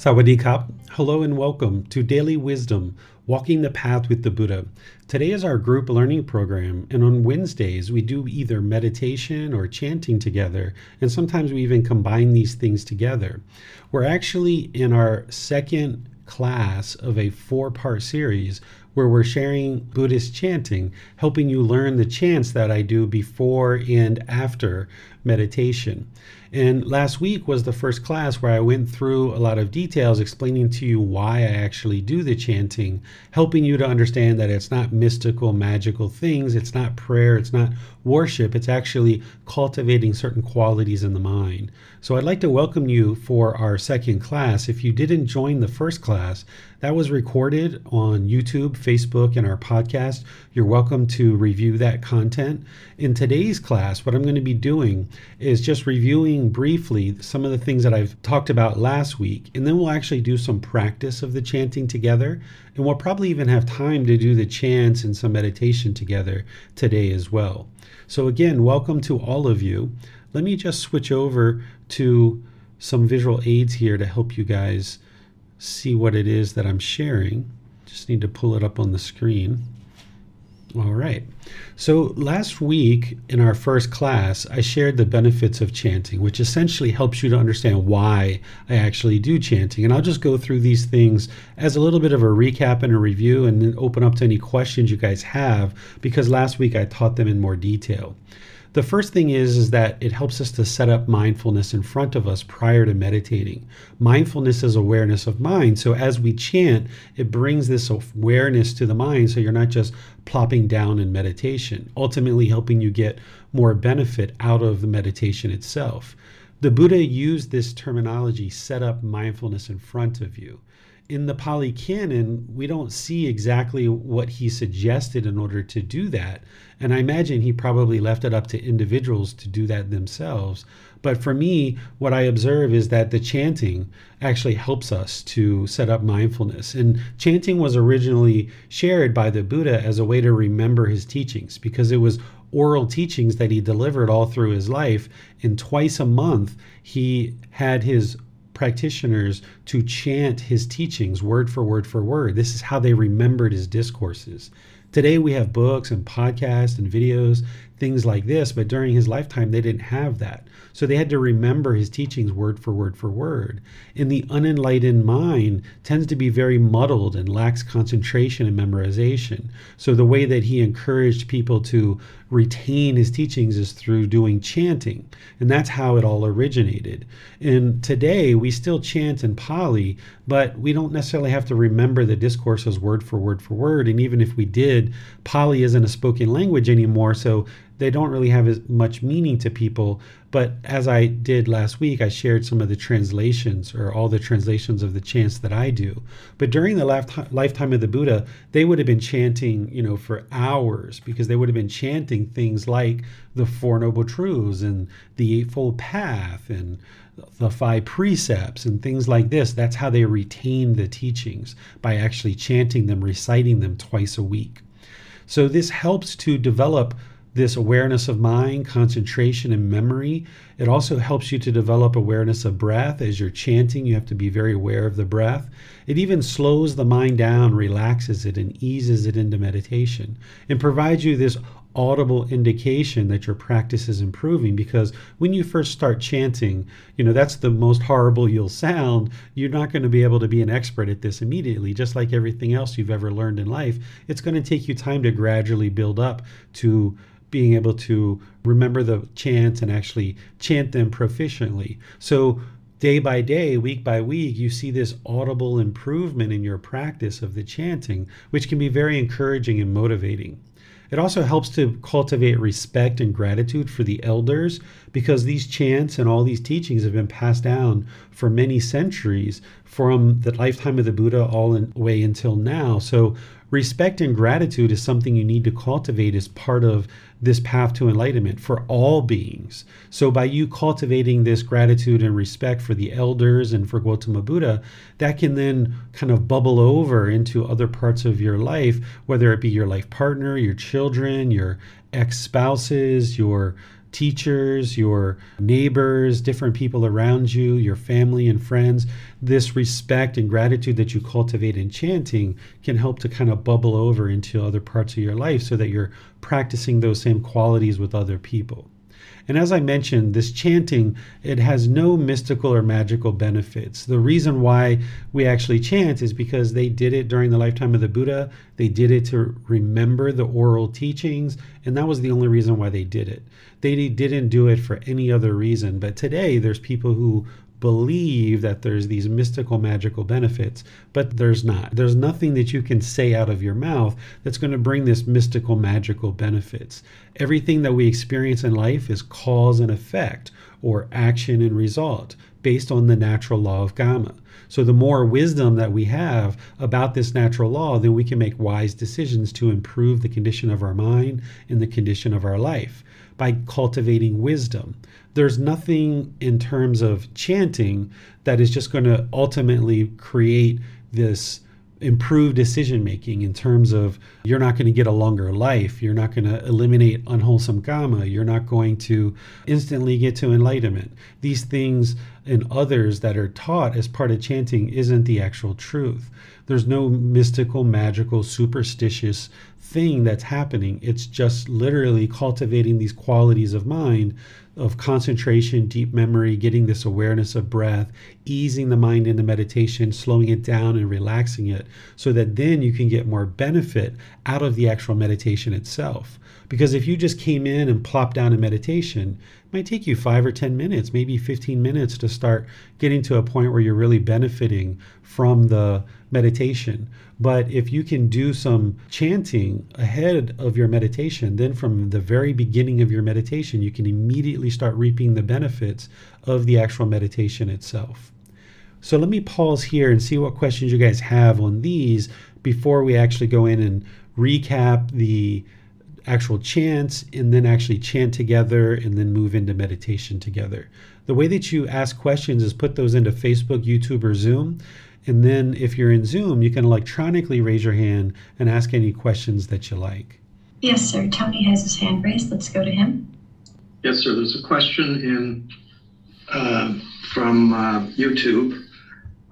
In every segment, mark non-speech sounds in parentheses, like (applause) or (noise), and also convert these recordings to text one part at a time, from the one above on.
Sawadee Kap. Hello and welcome to Daily Wisdom Walking the Path with the Buddha. Today is our group learning program, and on Wednesdays we do either meditation or chanting together, and sometimes we even combine these things together. We're actually in our second class of a four part series where we're sharing Buddhist chanting, helping you learn the chants that I do before and after meditation. And last week was the first class where I went through a lot of details explaining to you why I actually do the chanting, helping you to understand that it's not mystical, magical things, it's not prayer, it's not worship, it's actually cultivating certain qualities in the mind. So I'd like to welcome you for our second class. If you didn't join the first class, that was recorded on YouTube, Facebook, and our podcast. You're welcome to review that content. In today's class, what I'm going to be doing is just reviewing briefly some of the things that I've talked about last week, and then we'll actually do some practice of the chanting together. And we'll probably even have time to do the chants and some meditation together today as well. So, again, welcome to all of you. Let me just switch over to some visual aids here to help you guys see what it is that I'm sharing. Just need to pull it up on the screen. All right. So last week in our first class, I shared the benefits of chanting, which essentially helps you to understand why I actually do chanting. And I'll just go through these things as a little bit of a recap and a review and then open up to any questions you guys have because last week I taught them in more detail. The first thing is is that it helps us to set up mindfulness in front of us prior to meditating. Mindfulness is awareness of mind. So as we chant, it brings this awareness to the mind so you're not just plopping down in meditation, ultimately helping you get more benefit out of the meditation itself. The Buddha used this terminology, set up mindfulness in front of you in the Pali Canon, we don't see exactly what he suggested in order to do that. And I imagine he probably left it up to individuals to do that themselves. But for me, what I observe is that the chanting actually helps us to set up mindfulness. And chanting was originally shared by the Buddha as a way to remember his teachings because it was oral teachings that he delivered all through his life. And twice a month, he had his practitioners to chant his teachings word for word for word. This is how they remembered his discourses. Today we have books and podcasts and videos, things like this, but during his lifetime they didn't have that. So they had to remember his teachings word for word for word. And the unenlightened mind tends to be very muddled and lacks concentration and memorization. So the way that he encouraged people to retain his teachings is through doing chanting. And that's how it all originated. And today we still chant in Pali, but we don't necessarily have to remember the discourses word for word for word. And even if we did, Pali isn't a spoken language anymore. So they don't really have as much meaning to people. But as I did last week, I shared some of the translations or all the translations of the chants that I do. But during the lifetime of the Buddha, they would have been chanting, you know, for hours because they would have been chanting things like the Four Noble Truths and the Eightfold Path and the five precepts and things like this. That's how they retain the teachings by actually chanting them, reciting them twice a week. So this helps to develop this awareness of mind, concentration, and memory. It also helps you to develop awareness of breath. As you're chanting, you have to be very aware of the breath. It even slows the mind down, relaxes it, and eases it into meditation, and provides you this audible indication that your practice is improving because when you first start chanting, you know, that's the most horrible you'll sound. You're not going to be able to be an expert at this immediately, just like everything else you've ever learned in life. It's going to take you time to gradually build up to being able to remember the chants and actually chant them proficiently. So day by day, week by week, you see this audible improvement in your practice of the chanting, which can be very encouraging and motivating. It also helps to cultivate respect and gratitude for the elders because these chants and all these teachings have been passed down for many centuries from the lifetime of the Buddha all the way until now. So, respect and gratitude is something you need to cultivate as part of this path to enlightenment for all beings. So, by you cultivating this gratitude and respect for the elders and for Gautama Buddha, that can then kind of bubble over into other parts of your life, whether it be your life partner, your children, your ex spouses, your teachers, your neighbors, different people around you, your family and friends, this respect and gratitude that you cultivate in chanting can help to kind of bubble over into other parts of your life so that you're practicing those same qualities with other people. And as I mentioned, this chanting, it has no mystical or magical benefits. The reason why we actually chant is because they did it during the lifetime of the Buddha. They did it to remember the oral teachings, and that was the only reason why they did it. They didn't do it for any other reason. But today, there's people who believe that there's these mystical magical benefits, but there's not. There's nothing that you can say out of your mouth that's going to bring this mystical magical benefits. Everything that we experience in life is cause and effect or action and result based on the natural law of karma. So the more wisdom that we have about this natural law, then we can make wise decisions to improve the condition of our mind and the condition of our life by cultivating wisdom there's nothing in terms of chanting that is just going to ultimately create this improved decision making in terms of you're not going to get a longer life you're not going to eliminate unwholesome karma you're not going to instantly get to enlightenment. These things and others that are taught as part of chanting isn't the actual truth. There's no mystical magical superstitious thing that's happening. It's just literally cultivating these qualities of mind of concentration, deep memory, getting this awareness of breath, easing the mind into meditation, slowing it down and relaxing it, so that then you can get more benefit out of the actual meditation itself. Because if you just came in and plopped down in meditation, it might take you five or 10 minutes, maybe 15 minutes to start getting to a point where you're really benefiting from the meditation. But if you can do some chanting ahead of your meditation, then from the very beginning of your meditation, you can immediately start reaping the benefits of the actual meditation itself. So let me pause here and see what questions you guys have on these before we actually go in and recap the actual chants and then actually chant together and then move into meditation together. The way that you ask questions is put those into Facebook, YouTube, or Zoom. And then if you're in Zoom, you can electronically raise your hand and ask any questions that you like. Yes, sir. Tony has his hand raised. Let's go to him. Yes, sir. There's a question in uh, from uh, YouTube.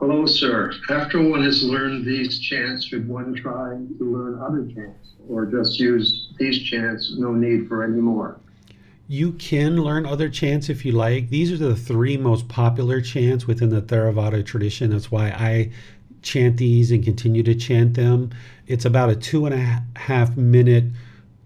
Hello, sir. After one has learned these chants, should one try to learn other chants or just use these chants? No need for any more. You can learn other chants if you like. These are the three most popular chants within the Theravada tradition. That's why I chant these and continue to chant them. It's about a two and a half minute,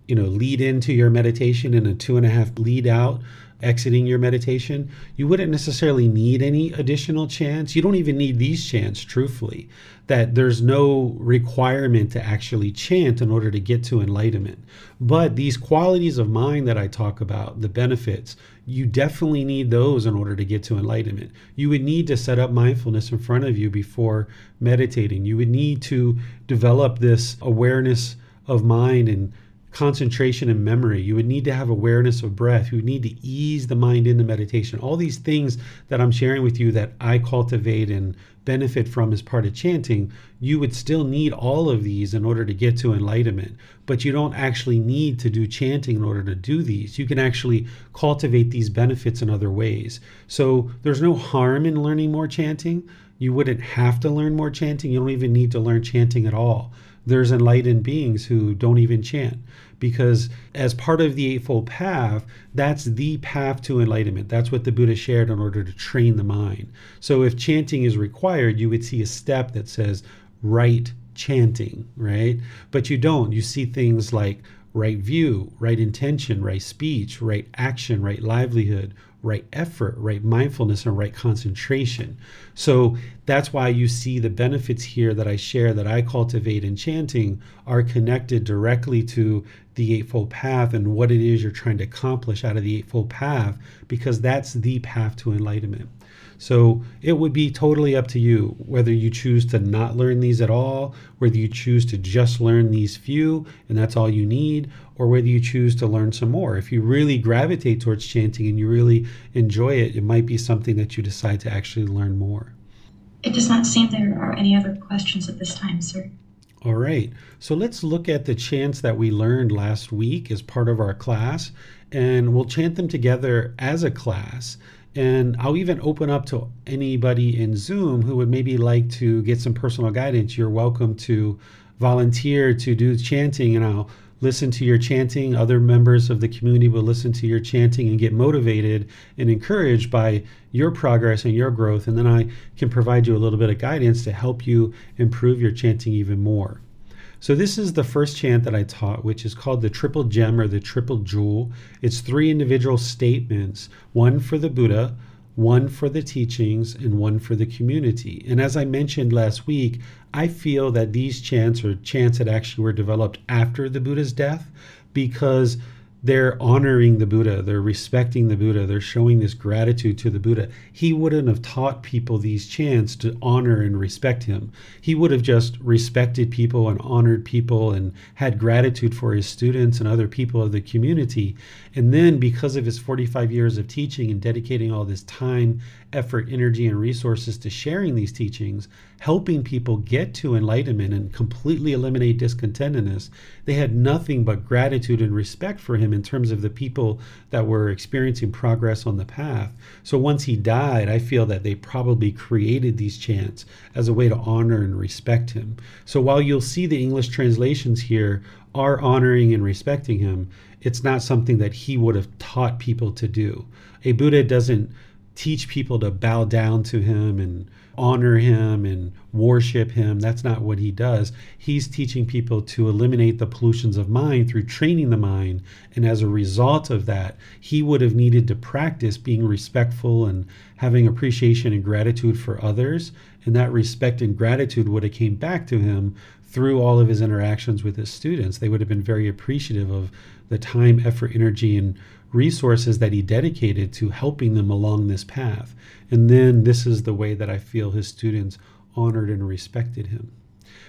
you know, lead into your meditation and a two and a half lead out exiting your meditation, you wouldn't necessarily need any additional chants. You don't even need these chants, truthfully, that there's no requirement to actually chant in order to get to enlightenment. But these qualities of mind that I talk about, the benefits, you definitely need those in order to get to enlightenment. You would need to set up mindfulness in front of you before meditating. You would need to develop this awareness of mind and concentration and memory. You would need to have awareness of breath. You would need to ease the mind into meditation. All these things that I'm sharing with you that I cultivate and benefit from as part of chanting, you would still need all of these in order to get to enlightenment. But you don't actually need to do chanting in order to do these. You can actually cultivate these benefits in other ways. So there's no harm in learning more chanting. You wouldn't have to learn more chanting. You don't even need to learn chanting at all there's enlightened beings who don't even chant. Because as part of the eightfold path that's the path to enlightenment. That's what the buddha shared in order to train the mind. So if chanting is required you would see a step that says right chanting right? But you don't. You see things like right view right intention right speech right action right livelihood right effort, right mindfulness, and right concentration. So that's why you see the benefits here that I share that I cultivate in chanting are connected directly to the Eightfold Path and what it is you're trying to accomplish out of the Eightfold Path, because that's the path to enlightenment. So it would be totally up to you whether you choose to not learn these at all, whether you choose to just learn these few and that's all you need, or whether you choose to learn some more. If you really gravitate towards chanting and you really enjoy it, it might be something that you decide to actually learn more. It does not seem there are any other questions at this time, sir. All right, so let's look at the chants that we learned last week as part of our class, and we'll chant them together as a class. And I'll even open up to anybody in Zoom who would maybe like to get some personal guidance. You're welcome to volunteer to do chanting, and I'll listen to your chanting. Other members of the community will listen to your chanting and get motivated and encouraged by your progress and your growth. And then I can provide you a little bit of guidance to help you improve your chanting even more. So this is the first chant that I taught, which is called the triple gem or the triple jewel. It's three individual statements, one for the Buddha, one for the teachings, and one for the community. And as I mentioned last week, I feel that these chants or chants that actually were developed after the Buddha's death because they're honoring the Buddha, they're respecting the Buddha, they're showing this gratitude to the Buddha. He wouldn't have taught people these chants to honor and respect him. He would have just respected people and honored people and had gratitude for his students and other people of the community. And then, because of his 45 years of teaching and dedicating all this time, effort, energy, and resources to sharing these teachings, helping people get to enlightenment and completely eliminate discontentedness, they had nothing but gratitude and respect for him in terms of the people that were experiencing progress on the path. So once he died, I feel that they probably created these chants as a way to honor and respect him. So while you'll see the English translations here are honoring and respecting him, it's not something that he would have taught people to do. A Buddha doesn't teach people to bow down to him and honor him and worship him. That's not what he does. He's teaching people to eliminate the pollutions of mind through training the mind. And as a result of that, he would have needed to practice being respectful and having appreciation and gratitude for others. And that respect and gratitude would have came back to him through all of his interactions with his students. They would have been very appreciative of the time, effort, energy, and resources that he dedicated to helping them along this path. And then this is the way that I feel his students honored and respected him.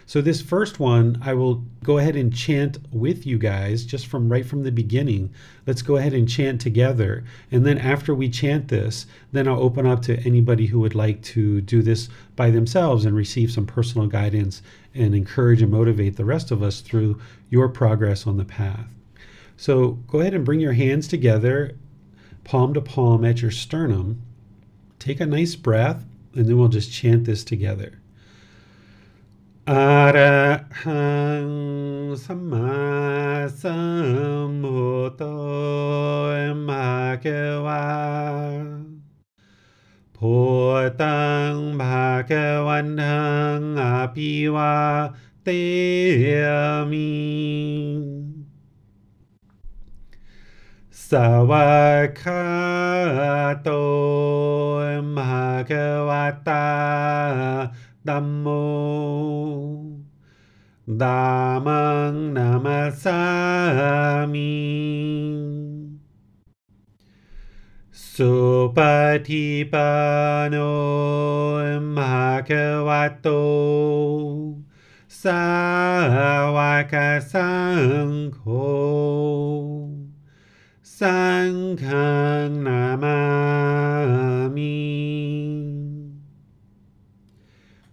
So this first one, I will go ahead and chant with you guys just from right from the beginning. Let's go ahead and chant together. And then after we chant this, then I'll open up to anybody who would like to do this by themselves and receive some personal guidance and encourage and motivate the rest of us through your progress on the path. So go ahead and bring your hands together, palm to palm at your sternum. Take a nice breath, and then we'll just chant this together. Arahang Samma Sambuddho Bhagava Bhutang Bhagavanthang Apiva Teyami สวากขาโตมหะกวตาดัมโมดามังนามาสามิสุปฏิปันโนมหะกวโตสาวกสังโฆ Sanghang Namami.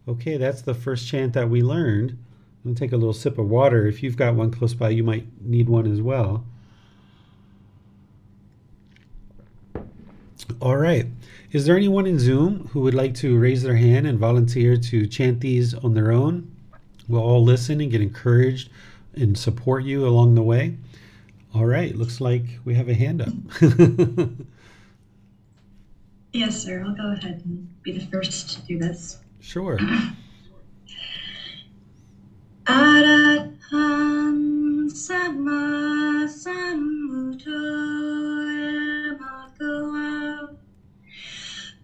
Okay, that's the first chant that we learned. I'm going to take a little sip of water. If you've got one close by, you might need one as well. All right. Is there anyone in Zoom who would like to raise their hand and volunteer to chant these on their own? We'll all listen and get encouraged and support you along the way. All right, looks like we have a hand up. (laughs) Yes, sir. I'll go ahead and be the first to do this. sure. (clears throat) Sama Sambuddho Bhagava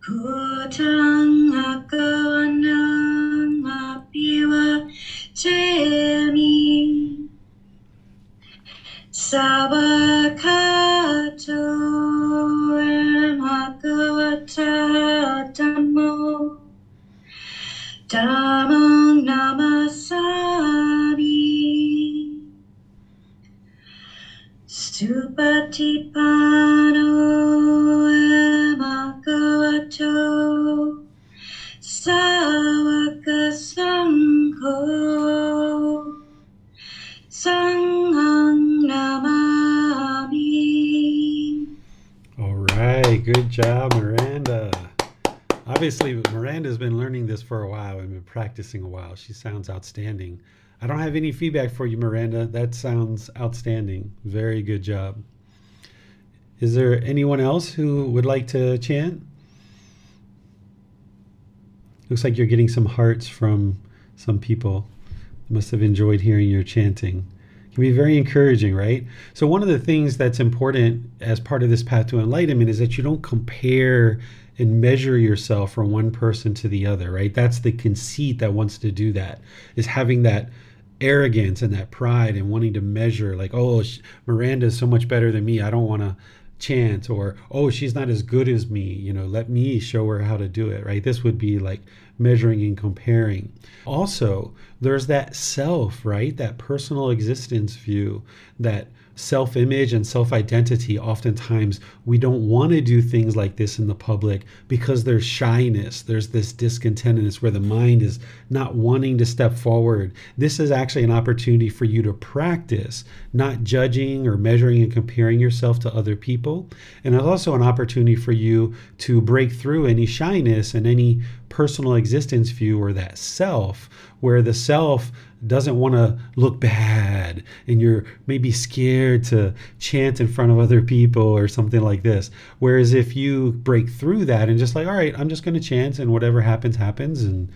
Kutang Savakato Bhagavata Dhammo Dhammam Namasami. Supatipano Bhagavato Savaka Sangho Sangham good job, Miranda. Obviously, Miranda's been learning this for a while and been practicing a while. She sounds outstanding. I don't have any feedback for you, Miranda. That sounds outstanding. Very good job. Is there anyone else who would like to chant? Looks like you're getting some hearts from some people. Must have enjoyed hearing your chanting. Can be very encouraging, right? So one of the things that's important as part of this path to enlightenment is that you don't compare and measure yourself from one person to the other, right? That's the conceit that wants to do that. Is having that arrogance and that pride and wanting to measure like, "Oh, Miranda is so much better than me. I don't want to chant or oh she's not as good as me you know let me show her how to do it right this would be like measuring and comparing. Also there's that self right? That personal existence view that self image and self identity oftentimes we don't want to do things like this in the public because there's shyness there's this discontentedness where the mind is not wanting to step forward. This is actually an opportunity for you to practice not judging or measuring and comparing yourself to other people. And it's also an opportunity for you to break through any shyness and any personal existence view or that self where the self doesn't want to look bad and you're maybe scared to chant in front of other people or something like this. Whereas if you break through that and just like all right i'm just going to chant and whatever happens happens and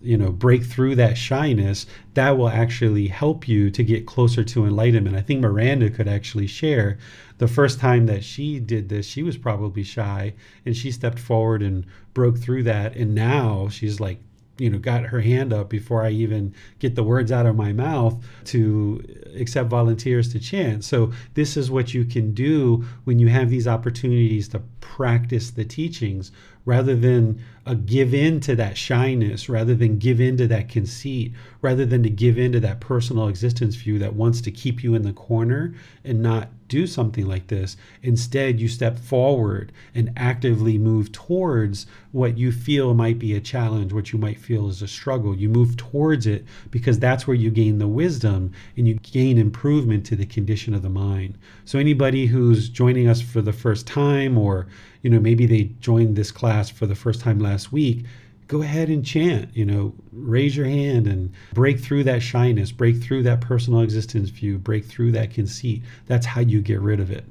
you know break through that shyness that will actually help you to get closer to enlightenment. I think miranda could actually share the first time that she did this she was probably shy and she stepped forward and broke through that and now she's like you know got her hand up before i even get the words out of my mouth to accept volunteers to chant. So this is what you can do when you have these opportunities to practice the teachings rather than uh, give in to that shyness rather than give in to that conceit rather than to give in to that personal existence view that wants to keep you in the corner and not do something like this. Instead, you step forward and actively move towards what you feel might be a challenge, what you might feel is a struggle. You move towards it because that's where you gain the wisdom and you gain improvement to the condition of the mind. So, anybody who's joining us for the first time, or you know, maybe they joined this class for the first time last week, go ahead and chant, you know, raise your hand and break through that shyness, break through that personal existence view, break through that conceit. That's how you get rid of it.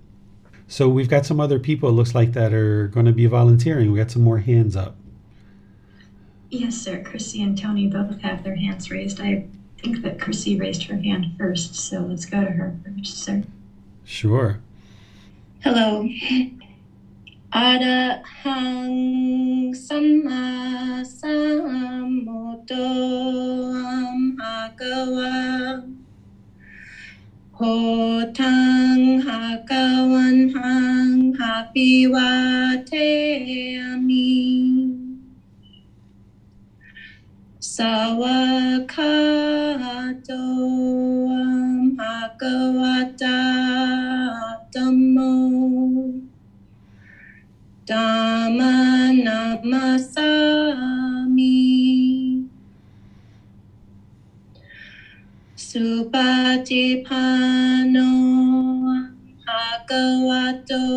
So we've got some other people, it looks like, that are going to be volunteering. We got some more hands up. Yes, sir. Chrissy and Tony both have their hands raised. I think that Chrissy raised her hand first, so let's go to her first, sir. Sure. Hello. Arahang Samma Sambuddho Bhagava Hotang Hakawan Hang Hapiwate Sawakato Bhagavata Dhammo Dhamma Namasami Supatipano Bhagavato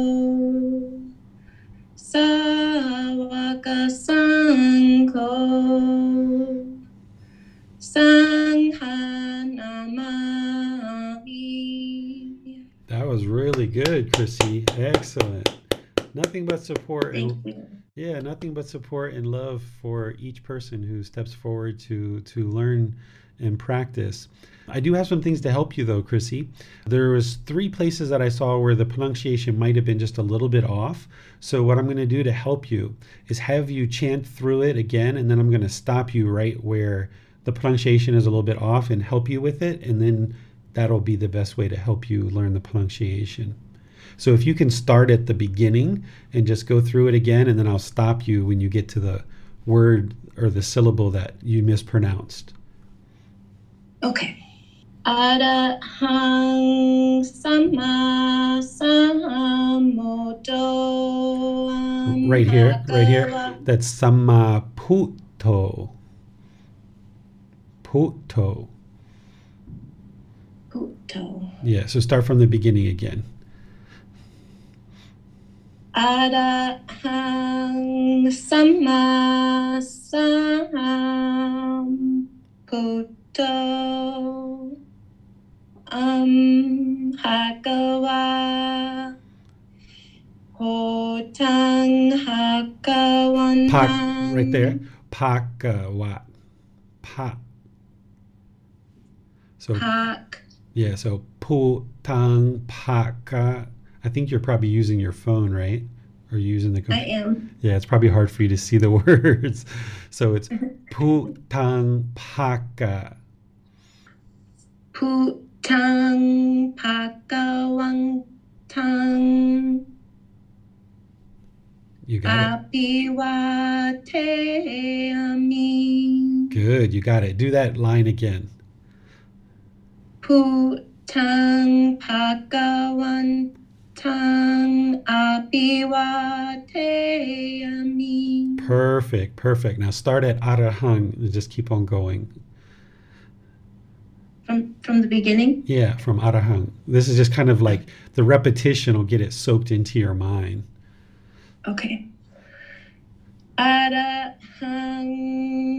Sawaka Sangho Sangha That was really good, Chrissy. Excellent. Nothing but support and yeah, nothing but support and love for each person who steps forward to to learn and practice. I do have some things to help you though, Chrissy. There was three places that I saw where the pronunciation might have been just a little bit off. So what I'm going to do to help you is have you chant through it again and then I'm going to stop you right where the pronunciation is a little bit off and help you with it and then that'll be the best way to help you learn the pronunciation. So if you can start at the beginning and just go through it again, and then I'll stop you when you get to the word or the syllable that you mispronounced. Okay. Arahang sama sambuddho. Right here, right here. That's Samaputo. Puto. Puto. Puto. Yeah, so start from the beginning again. Arahang sama sambuddho. Um hagawa. Hotang hagawan. Pak, right there. Pakawat. Pa. So Pak. yeah, so putang paka. I think you're probably using your phone, right? Or using the I am. Yeah, it's probably hard for you to see the (laughs) words. So it's (laughs) putang paka. Putang pakawang tang. You got it. Good, you got it. Do that line again. Putang pakawan tang. Perfect, perfect. Now start at arahang and just keep on going. From from the beginning. Yeah, from arahang. This is just kind of like the repetition will get it soaked into your mind. Okay. Arahang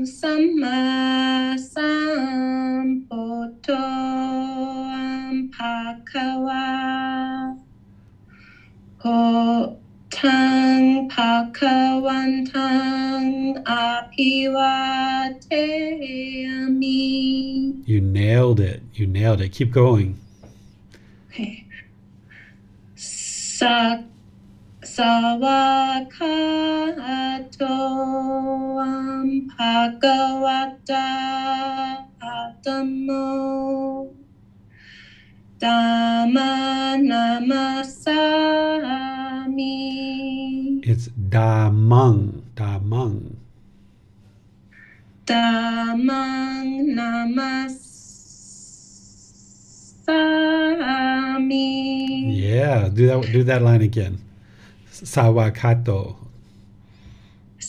sama sambuddho ampakawa. Ho tang pakawantang apiwate ami. You nailed it. You nailed it. Keep going. Okay. Sa sawakato ampagawata atamo dhamma namasami It's damang. Damang. dhammang namasami Yeah, do that do that line again. Sawakato.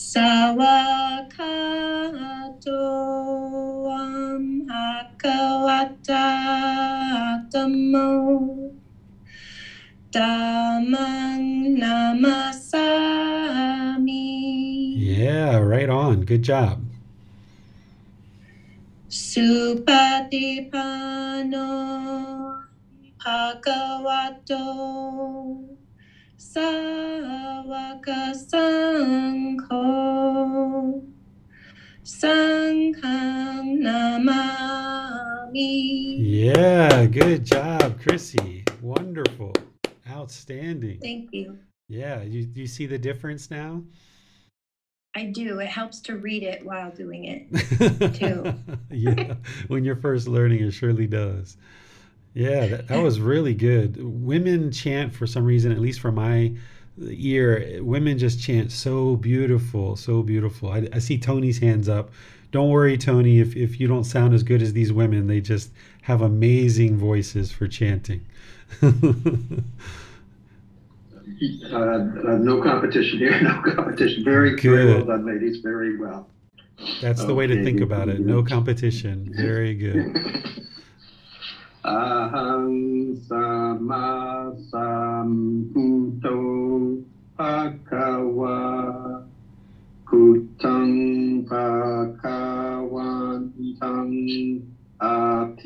Sawakato amhakawata tamo Dhammang namasami Yeah, right on. Good job. Supatipano Bhagavato Sawaka Sangho Sanghang Namami. Yeah, good job, Chrissy. Wonderful. Outstanding. Thank you. Yeah, you you see the difference now? I do. It helps to read it while doing it. (laughs) Too. yeah, when you're first learning, it surely does. Yeah, that, that was really good. Women chant for some reason, at least for my ear, women just chant so beautiful, so beautiful. I, I see Tony's hands up. Don't worry, Tony, if, if you don't sound as good as these women, they just have amazing voices for chanting. (laughs) Uh, uh, no competition here, (laughs) no competition. Very, very well done, ladies. Very well. That's the way to think about it. No competition. Very good. (laughs) 아항 사마 삼부토 바카와 구탕 바카완탕 아티와타미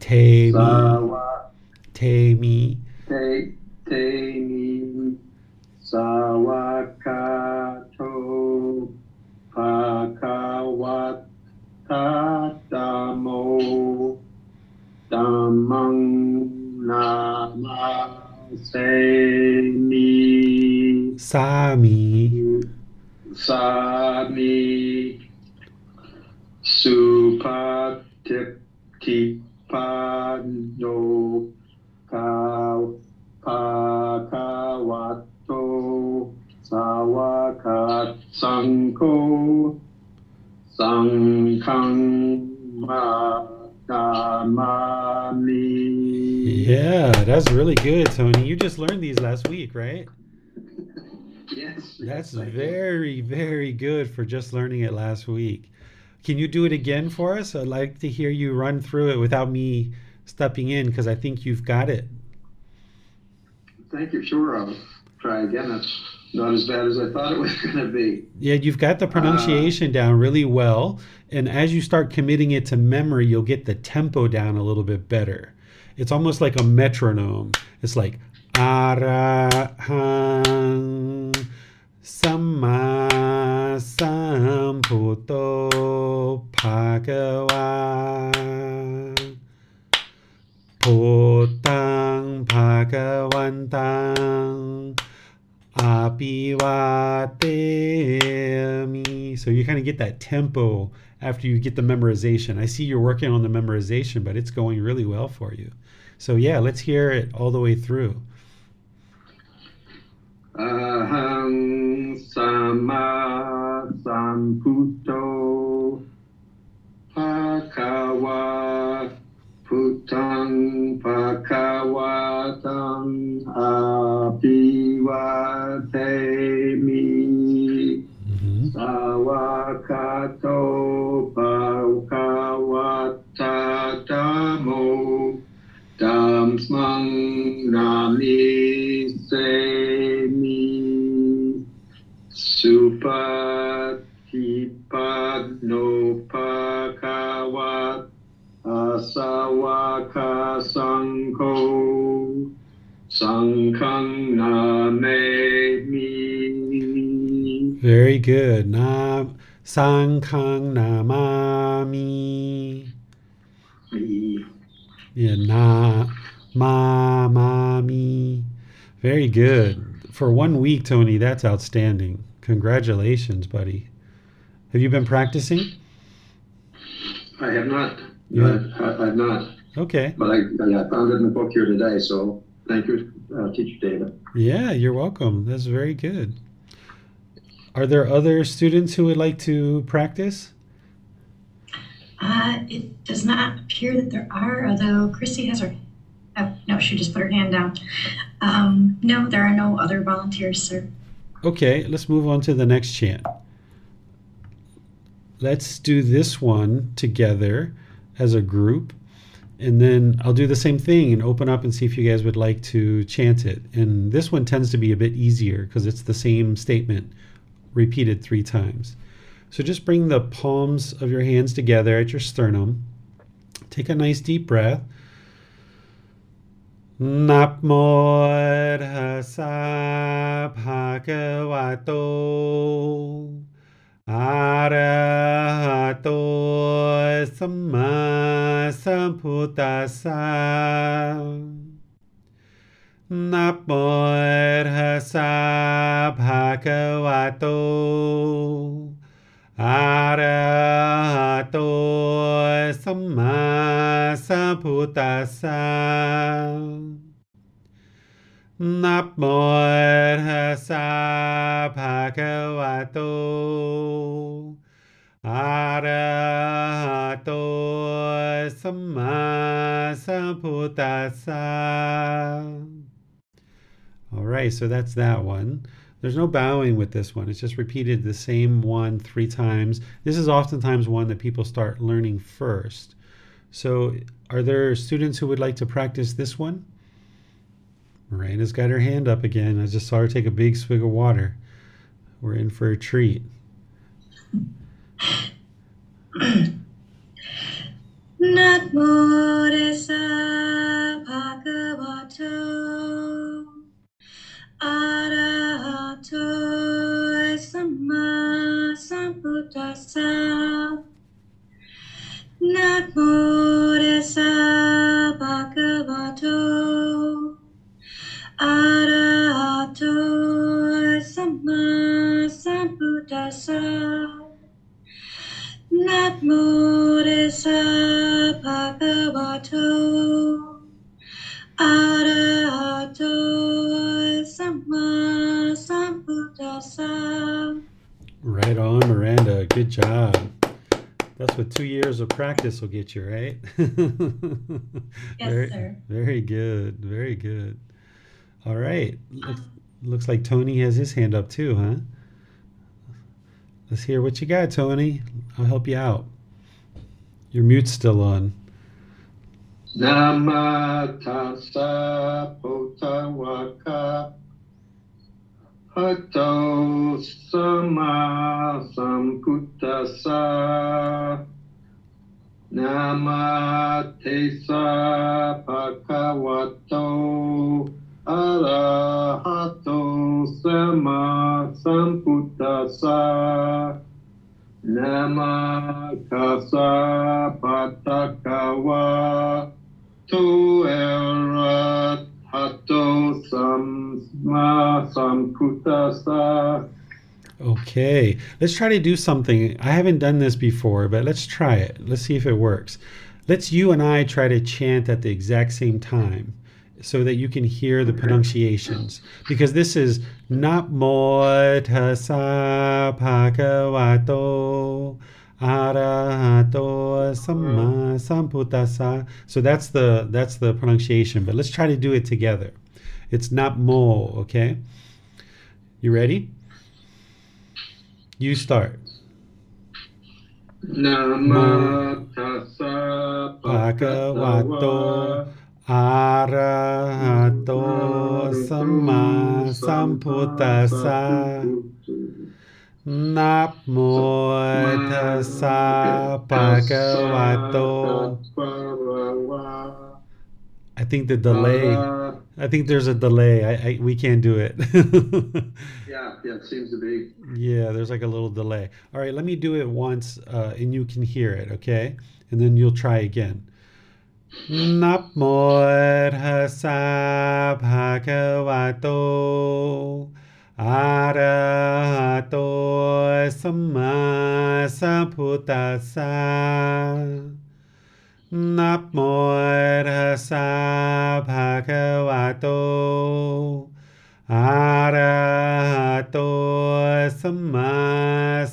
테미 테미 테, 테미 사와카토 바카와 Aham sama sambuddho bhagava kutang bhagavantang apivatami Te Te mi. Sawa Te mi. te te mi sawakato pakawata damo damang namasemi Sami. sami supatipano kau pakawato sawakat sangko sangkang makamami. Yeah, that's really good, Tony. You just learned these last week, right? (laughs) Yes. That's yes, very, very good for just learning it last week. Can you do it again for us? I'd like to hear you run through it without me stepping in because I think you've got it. Thank you. Sure, I'll try again. That's not as bad as I thought it (laughs) was going to be. Yeah, you've got the uh, pronunciation down really well. And as you start committing it to memory, you'll get the tempo down a little bit better. It's almost like a metronome. It's like Arahang Sama Samputo Bhagawa Putang So you kind of get that tempo after you get the memorization. I see you're working on the memorization, but it's going really well for you. So yeah, let's hear it all the way through. Ahang sama samputo pakawa putang apivatemi Mhm. sawakato pakawata damo damsmang nami semi supatipadno pakawat asawaka sangko Very good. Nam Sangkang Namami. Yeah, na ma ma mi. Very good. For one week, Tony, that's outstanding. Congratulations, buddy. Have you been practicing? I have not. Yeah. I, I have not. Okay. But I, I found it in the book here today, so thank you, uh, Teacher David. Yeah, you're welcome. That's very good. Are there other students who would like to practice? Uh, it does not appear that there are, although Chrissy has her. Oh, no, she just put her hand down. Um, no, there are no other volunteers, sir. Okay, let's move on to the next chant. Let's do this one together as a group, and then I'll do the same thing and open up and see if you guys would like to chant it. And this one tends to be a bit easier because it's the same statement repeated three times. So just bring the palms of your hands together at your sternum. Take a nice deep breath. Tassa Bhagavato आरहतो अरहतो सम्मसम्भुतसा नपोर्हसा भगवतो अरहतो सम्मसम्भुतसा Arahato Samma Sambuddhassa Namo Tassa Arahato Samma Sambuddhassa Namo Tassa Bhagavato Arahato Samma Sambuddhassa all right, so that's that one. There's no bowing with this one. It's just repeated the same one three times. This is oftentimes one that people start learning first. So, are there students who would like to practice this one? Miranda's got her hand up again. I just saw her take a big swig of water. We're in for a treat. Arahato Sama Arahato Sama Sambuddhassa Namo Tassa Bhagavato Arahato Sama Sambuddhassa. Right on, Miranda. Good job. That's what two years of practice will get you, right? (laughs) Yes, very, sir. Very good. Very good. All right. Looks, looks like Tony has his hand up too, huh? Let's hear what you got, Tony. I'll help you out. Your mute's still on. Nama tassa potawaka hato sama sambuddhassa Nama tessa bhagavato arahato sama sambuddhassa Nama kasa patakawa tu erat hato samma sambuddhassa. Okay, let's try to do something. I haven't done this before, but let's try it. Let's see if it works. Let's you and I try to chant at the exact same time so that you can hear the pronunciations. Because this is Namo Tassa Bhagavato Arahato Samma Sambuddhassa. So that's the that's the pronunciation, but let's try to do it together. It's Namo, okay? You ready? You start. Nama tassa Arahato Samma Sambuddhassa Namo Tassa Bhagavato I think the delay I think there's a delay. I, I we can't do it. (laughs) Yeah, yeah, it seems to be. Yeah, there's like a little delay. All right, let me do it once uh, and you can hear it, okay? And then you'll try again. นับหมดทสาภะควะโต อาระหะโตสัมมาสัพพุทธัสสะนับโมทัสาภะคะวะโต อะระหะโตสัมมา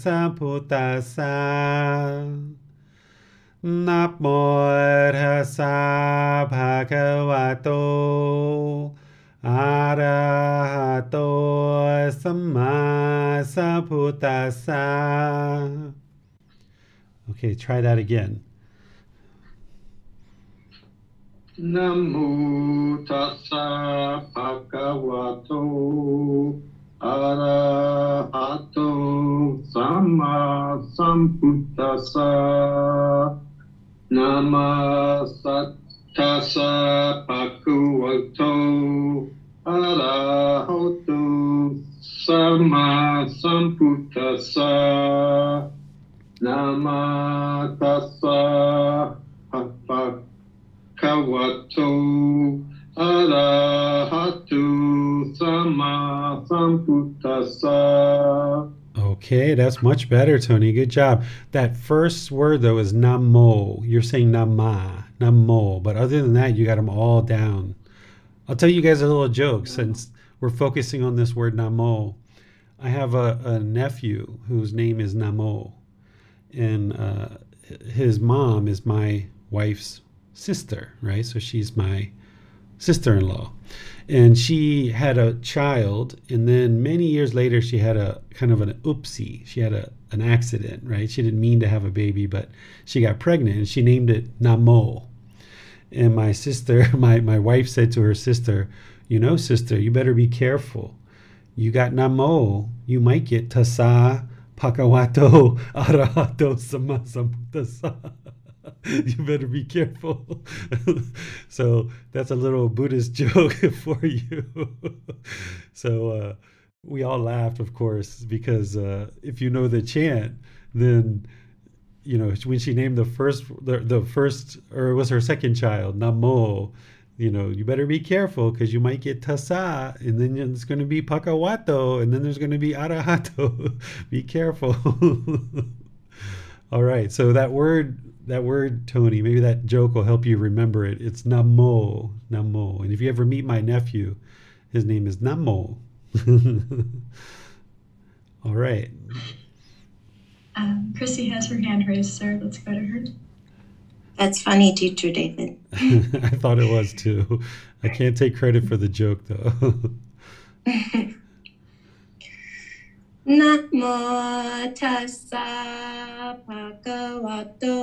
สัพพุทธัสสะ Namo Tassa Bhagavato Arahato Samma Sambuddhassa Namo Tassa Bhagavato Arahato Samma Sambuddhassa Namo Tassa Bhagavato Arahato Samma Sambuddhassa Okay, try that again. Namo tassa bhagavato arahato samma sambuddhassa Nama tassa bhagavato arahato samma sambuddhassa Nama tassa bhagavato Kawato Arahatu Sama Sambuddhassa. Okay, that's much better, Tony. Good job. That first word though is namo. You're saying nama, namo, but other than that, you got them all down. I'll tell you guys a little joke since we're focusing on this word namo. I have a, a nephew whose name is Namo, and uh, his mom is my wife's sister, right? So she's my sister in law. And she had a child, and then many years later, she had a kind of an oopsie. She had a, an accident, right? She didn't mean to have a baby, but she got pregnant and she named it Namo. And my sister, (laughs) my, my wife said to her sister, You know, sister, you better be careful. You got Namo, you might get tasa Pakawato, (laughs) Arahato, Sama Sambuddhassa. (laughs) you better be careful. (laughs) so that's a little Buddhist (laughs) joke for you. so uh, we all laughed, of course, because uh, if you know the chant, then you know when she named the first the, the first or it was her second child namo you know you better be careful because you might get tasa and then it's going to be pakawato and then there's going to be arahato be careful all right so that word that word tony maybe that joke will help you remember it it's namo namo and if you ever meet my nephew his name is namo (laughs) all right Um, Chrissy has her hand raised, sir. Let's go to her. That's funny, teacher David. (laughs) I thought it was too. I can't take credit for the joke though. (laughs) Namo tassa bhagavato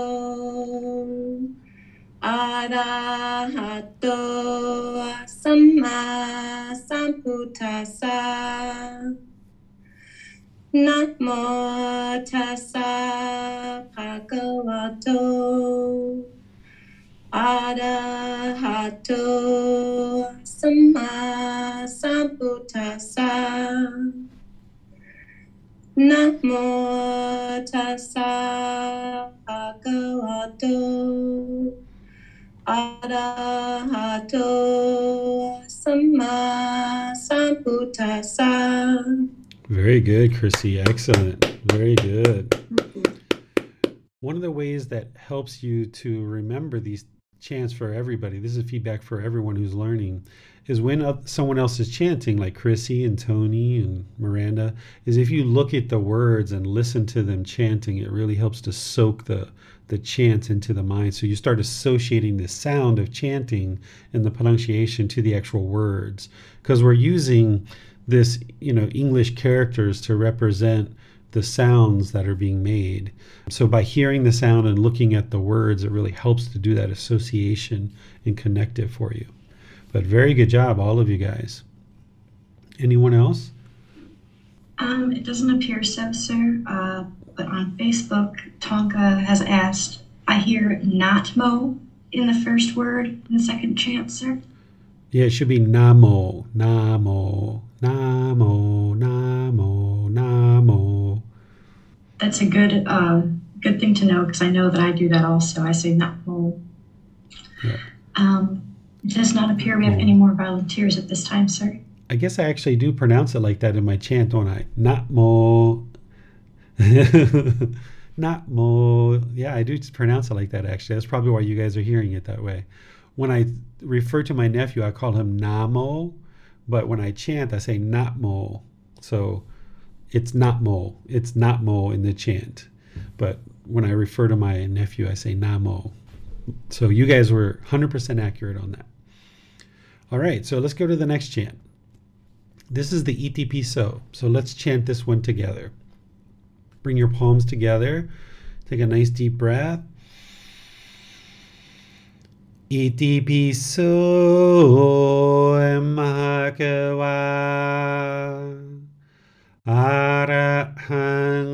arahato samma sambuddhassa Namo tassa bhagavato arahato samma sambuddhassa Namo tassa bhagavato arahato samma sambuddhassa Very good, Chrissy. Excellent. Very good. Mm-hmm. One of the ways that helps you to remember these chants for everybody, this is feedback for everyone who's learning, is when someone else is chanting, like Chrissy and Tony and Miranda, is if you look at the words and listen to them chanting, it really helps to soak the the chant into the mind. So you start associating the sound of chanting and the pronunciation to the actual words. Because we're using this you know english characters to represent the sounds that are being made so by hearing the sound and looking at the words it really helps to do that association and connect it for you but very good job all of you guys anyone else um, it doesn't appear so sir uh, but on facebook tonka has asked i hear not mo in the first word in the second chant sir yeah it should be namo namo Namo, Namo, Namo. That's a good uh, good thing to know because I know that I do that also. I say Namo. Yeah. Um, it does not appear we have any more volunteers at this time, sir. I guess I actually do pronounce it like that in my chant, don't I? Not mo. (laughs) Not Namo. Yeah, I do pronounce it like that actually. That's probably why you guys are hearing it that way. When I refer to my nephew, I call him Namo but when I chant, I say not mo. So it's not mo. It's not mo in the chant. But when I refer to my nephew, I say namo. So you guys were 100% accurate on that. All right, so let's go to the next chant. This is the ETP So. So let's chant this one together. Bring your palms together. Take a nice deep breath. Iti piso mahakawa arahang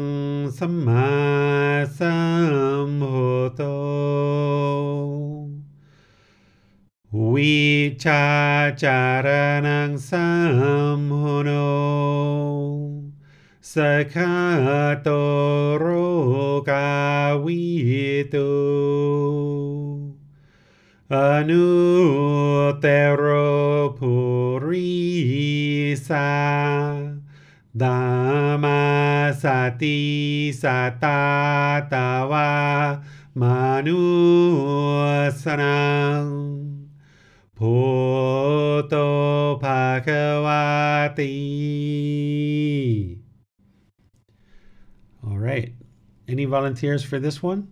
samma samhoto विचाचरणं संमुनो सखातो रोगावितु अनुतेरो पुरीसा दामा सति सता तवा मनुसनाम् sakato roka vitu Anutero Dhamma Sati Satatawa Manusanang Poto Pakawati. All right. Any volunteers for this one?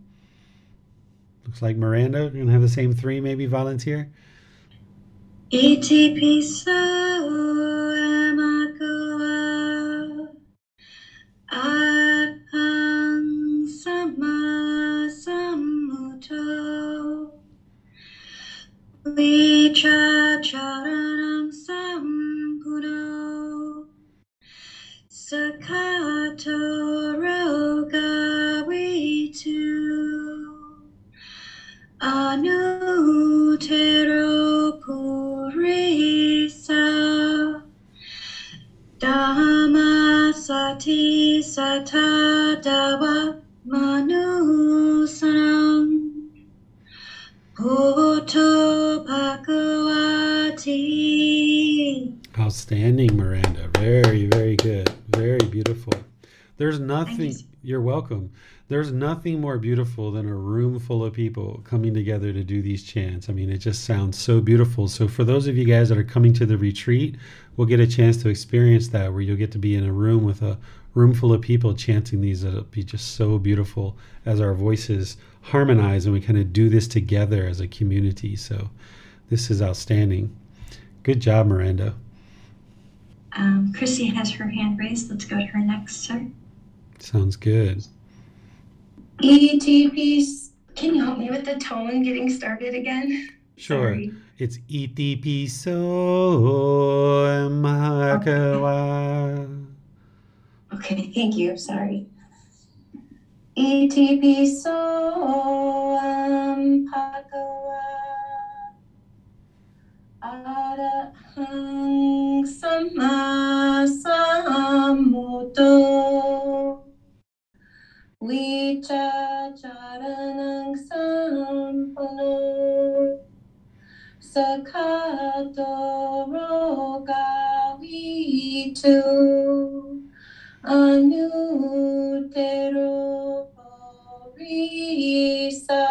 Looks like Miranda, you're going to have the same three maybe volunteer. ETP nothing, you. you're welcome. There's nothing more beautiful than a room full of people coming together to do these chants. I mean, it just sounds so beautiful. So, for those of you guys that are coming to the retreat, we'll get a chance to experience that where you'll get to be in a room with a room full of people chanting these. It'll be just so beautiful as our voices harmonize and we kind of do this together as a community. So, this is outstanding. Good job, Miranda. Um, Chrissy has her hand raised. Let's go to her next, sir. Sounds good. ETPs. Can you help me with the tone getting started again? Sure. Sorry. It's ETP so. Okay, thank you. Sorry. ETP soam bhagawa arahang sama sambuddho vichacharanang sampanno sakato rogavitu Anutero Borisa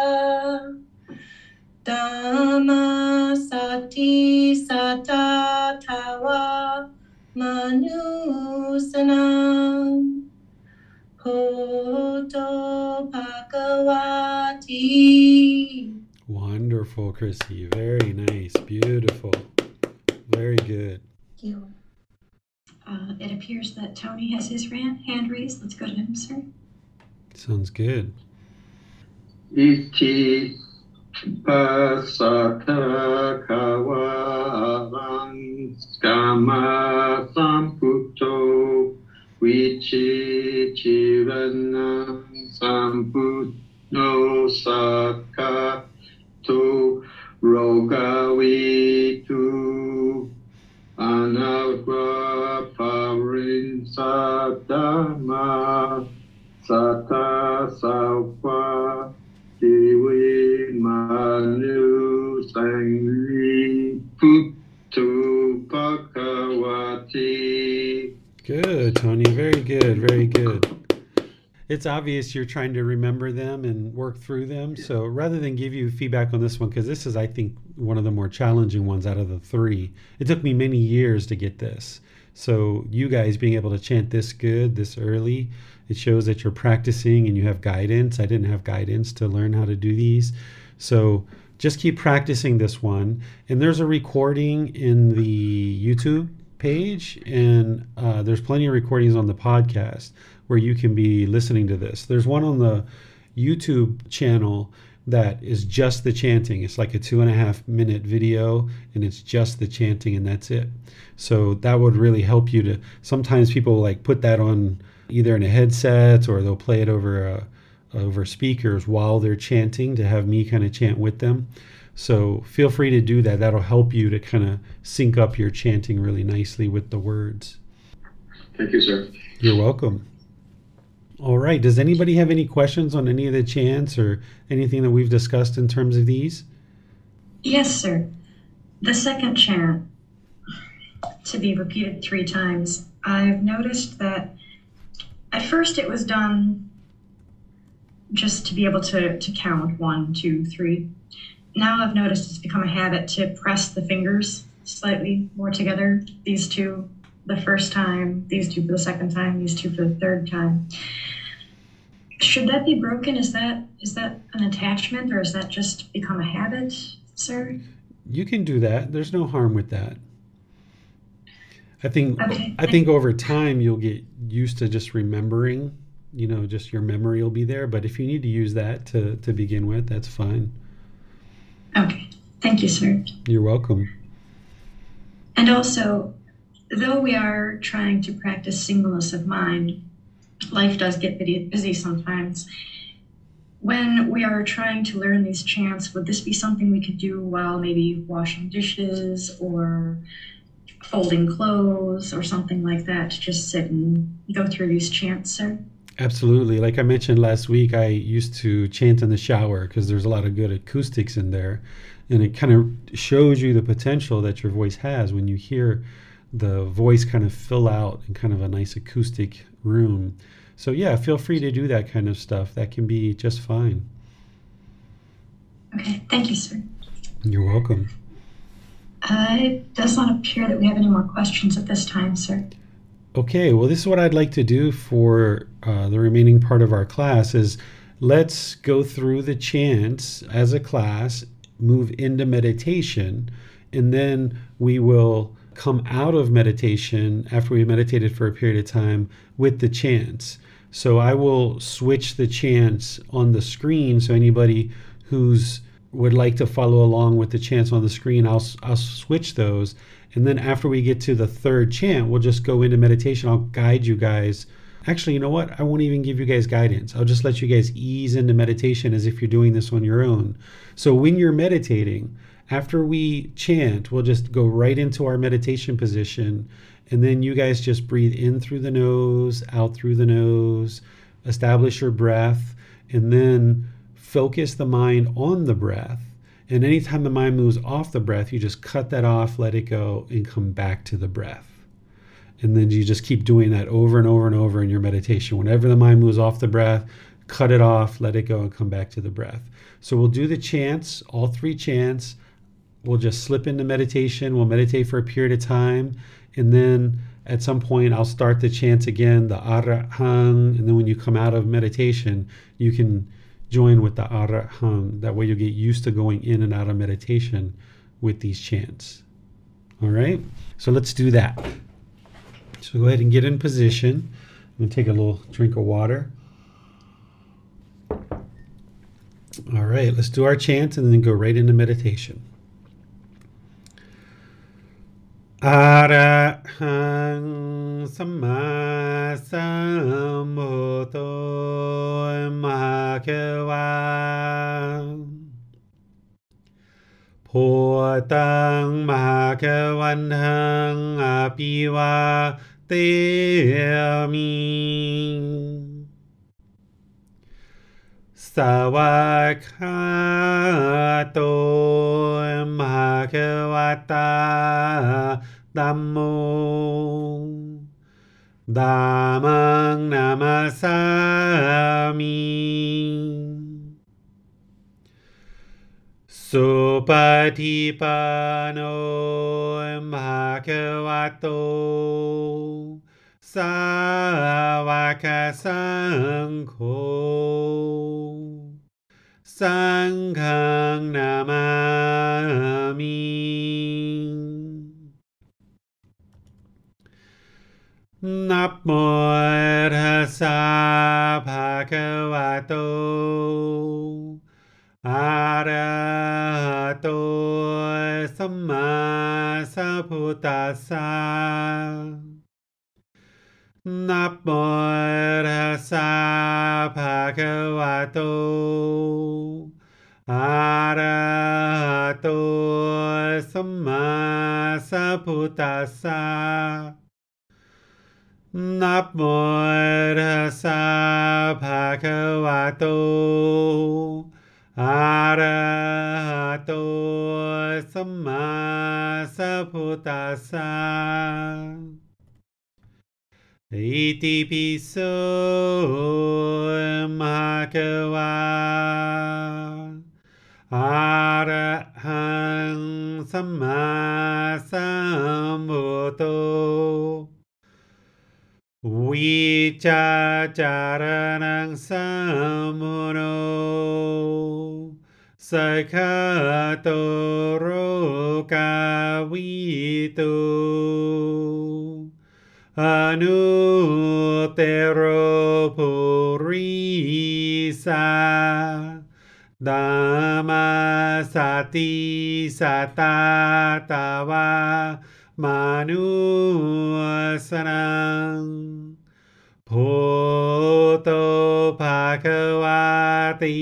Dhamma Sati Satatawa Manusanam Poto Wonderful, Chrissy. Very nice. Beautiful. Very good. Thank you. Uh, it appears that Tony has his ran- hand raised. Let's go to him, sir. Sounds good. Iti pasaka kawalang skama samputo vichi chiranang sampuno saka to rogavitu anagva parinsadama sata sawa diwi Good, Tony. Very good. Very good. It's obvious you're trying to remember them and work through them. So rather than give you feedback on this one, because this is, I think, one of the more challenging ones out of the three, it took me many years to get this. So you guys being able to chant this good, this early, it shows that you're practicing and you have guidance. I didn't have guidance to learn how to do these. So just keep practicing this one. And there's a recording in the YouTube page, and uh, there's plenty of recordings on the podcast where you can be listening to this. There's one on the YouTube channel that is just the chanting. It's like a two and a half minute video, and it's just the chanting, and that's it. So that would really help you to. Sometimes people like put that on either in a headset or they'll play it over a, over speakers while they're chanting to have me kind of chant with them. So feel free to do that. That'll help you to kind of sync up your chanting really nicely with the words. Thank you, sir. You're welcome. All right. Does anybody have any questions on any of the chants or anything that we've discussed in terms of these? Yes, sir. The second chant, to be repeated three times, I've noticed that at first it was done just to be able to, to count one, two, three. Now I've noticed it's become a habit to press the fingers slightly more together. These two the first time, these two for the second time, these two for the third time. Should that be broken? Is that is that an attachment or is that just become a habit, sir? You can do that. There's no harm with that. I think Okay. I think over time you'll get used to just remembering, you know, just your memory will be there, but if you need to use that to to begin with, that's fine. Okay. Thank you, sir. You're welcome. And also, though we are trying to practice singleness of mind, life does get busy, busy sometimes. When we are trying to learn these chants, would this be something we could do while maybe washing dishes or folding clothes or something like that? To just sit and go through these chants, sir? Absolutely. Like I mentioned last week, I used to chant in the shower because there's a lot of good acoustics in there. And it kind of shows you the potential that your voice has when you hear the voice kind of fill out in kind of a nice acoustic room. So, yeah, feel free to do that kind of stuff. That can be just fine. Okay, thank you, sir. You're welcome. Uh, it does not appear that we have any more questions at this time, sir. Okay, well, this is what I'd like to do for uh, the remaining part of our class is let's go through the chants as a class, move into meditation, and then we will come out of meditation after we meditated for a period of time with the chants. So I will switch the chants on the screen so anybody who's would like to follow along with the chants on the screen, I'll, I'll switch those. And then after we get to the third chant, we'll just go into meditation. I'll guide you guys. Actually, you know what? I won't even give you guys guidance. I'll just let you guys ease into meditation as if you're doing this on your own. So when you're meditating, after we chant, we'll just go right into our meditation position. And then you guys just breathe in through the nose, out through the nose, establish your breath, and then focus the mind on the breath. And anytime the mind moves off the breath, you just cut that off, let it go, and come back to the breath. And then you just keep doing that over and over and over in your meditation. Whenever the mind moves off the breath, cut it off, let it go, and come back to the breath. So we'll do the chants, all three chants. We'll just slip into meditation. We'll meditate for a period of time. And then at some point, I'll start the chants again, the Arahang. And then when you come out of meditation, you can join with the arahang. That way you'll get used to going in and out of meditation with these chants. All right, so let's do that. So go ahead and get in position. I'm gonna take a little drink of water. All right, let's do our chant and then go right into meditation. อะระหังสัมมาสัมพุทโธมหเกวาพุตังมหเกวันหังอภิวาเตมี โตมหาควตาดัมโมดามังนามาสามิสุปฏิปันโนมหาควโต Savaka Sankho Sanghang Namami. Namo Tassa Bhagavato Arahato Samma Sambuddhassa นับโมตัสสะภะคะวะโตอะระหะโตสัมมาสัมพุทธัสสะนับโมตัสสะภะคะวะโตอะระหะโตสัมมาสัมพุทธัสสะ อิปิโสมหะกวาอาระหังสัมมาสัมพุทโธวิจาจารณังสัมมุโนสัคขโตโรกาวิโต Anutteropurisa Dhamma sati satatava manusaram Bhuto bhagavati.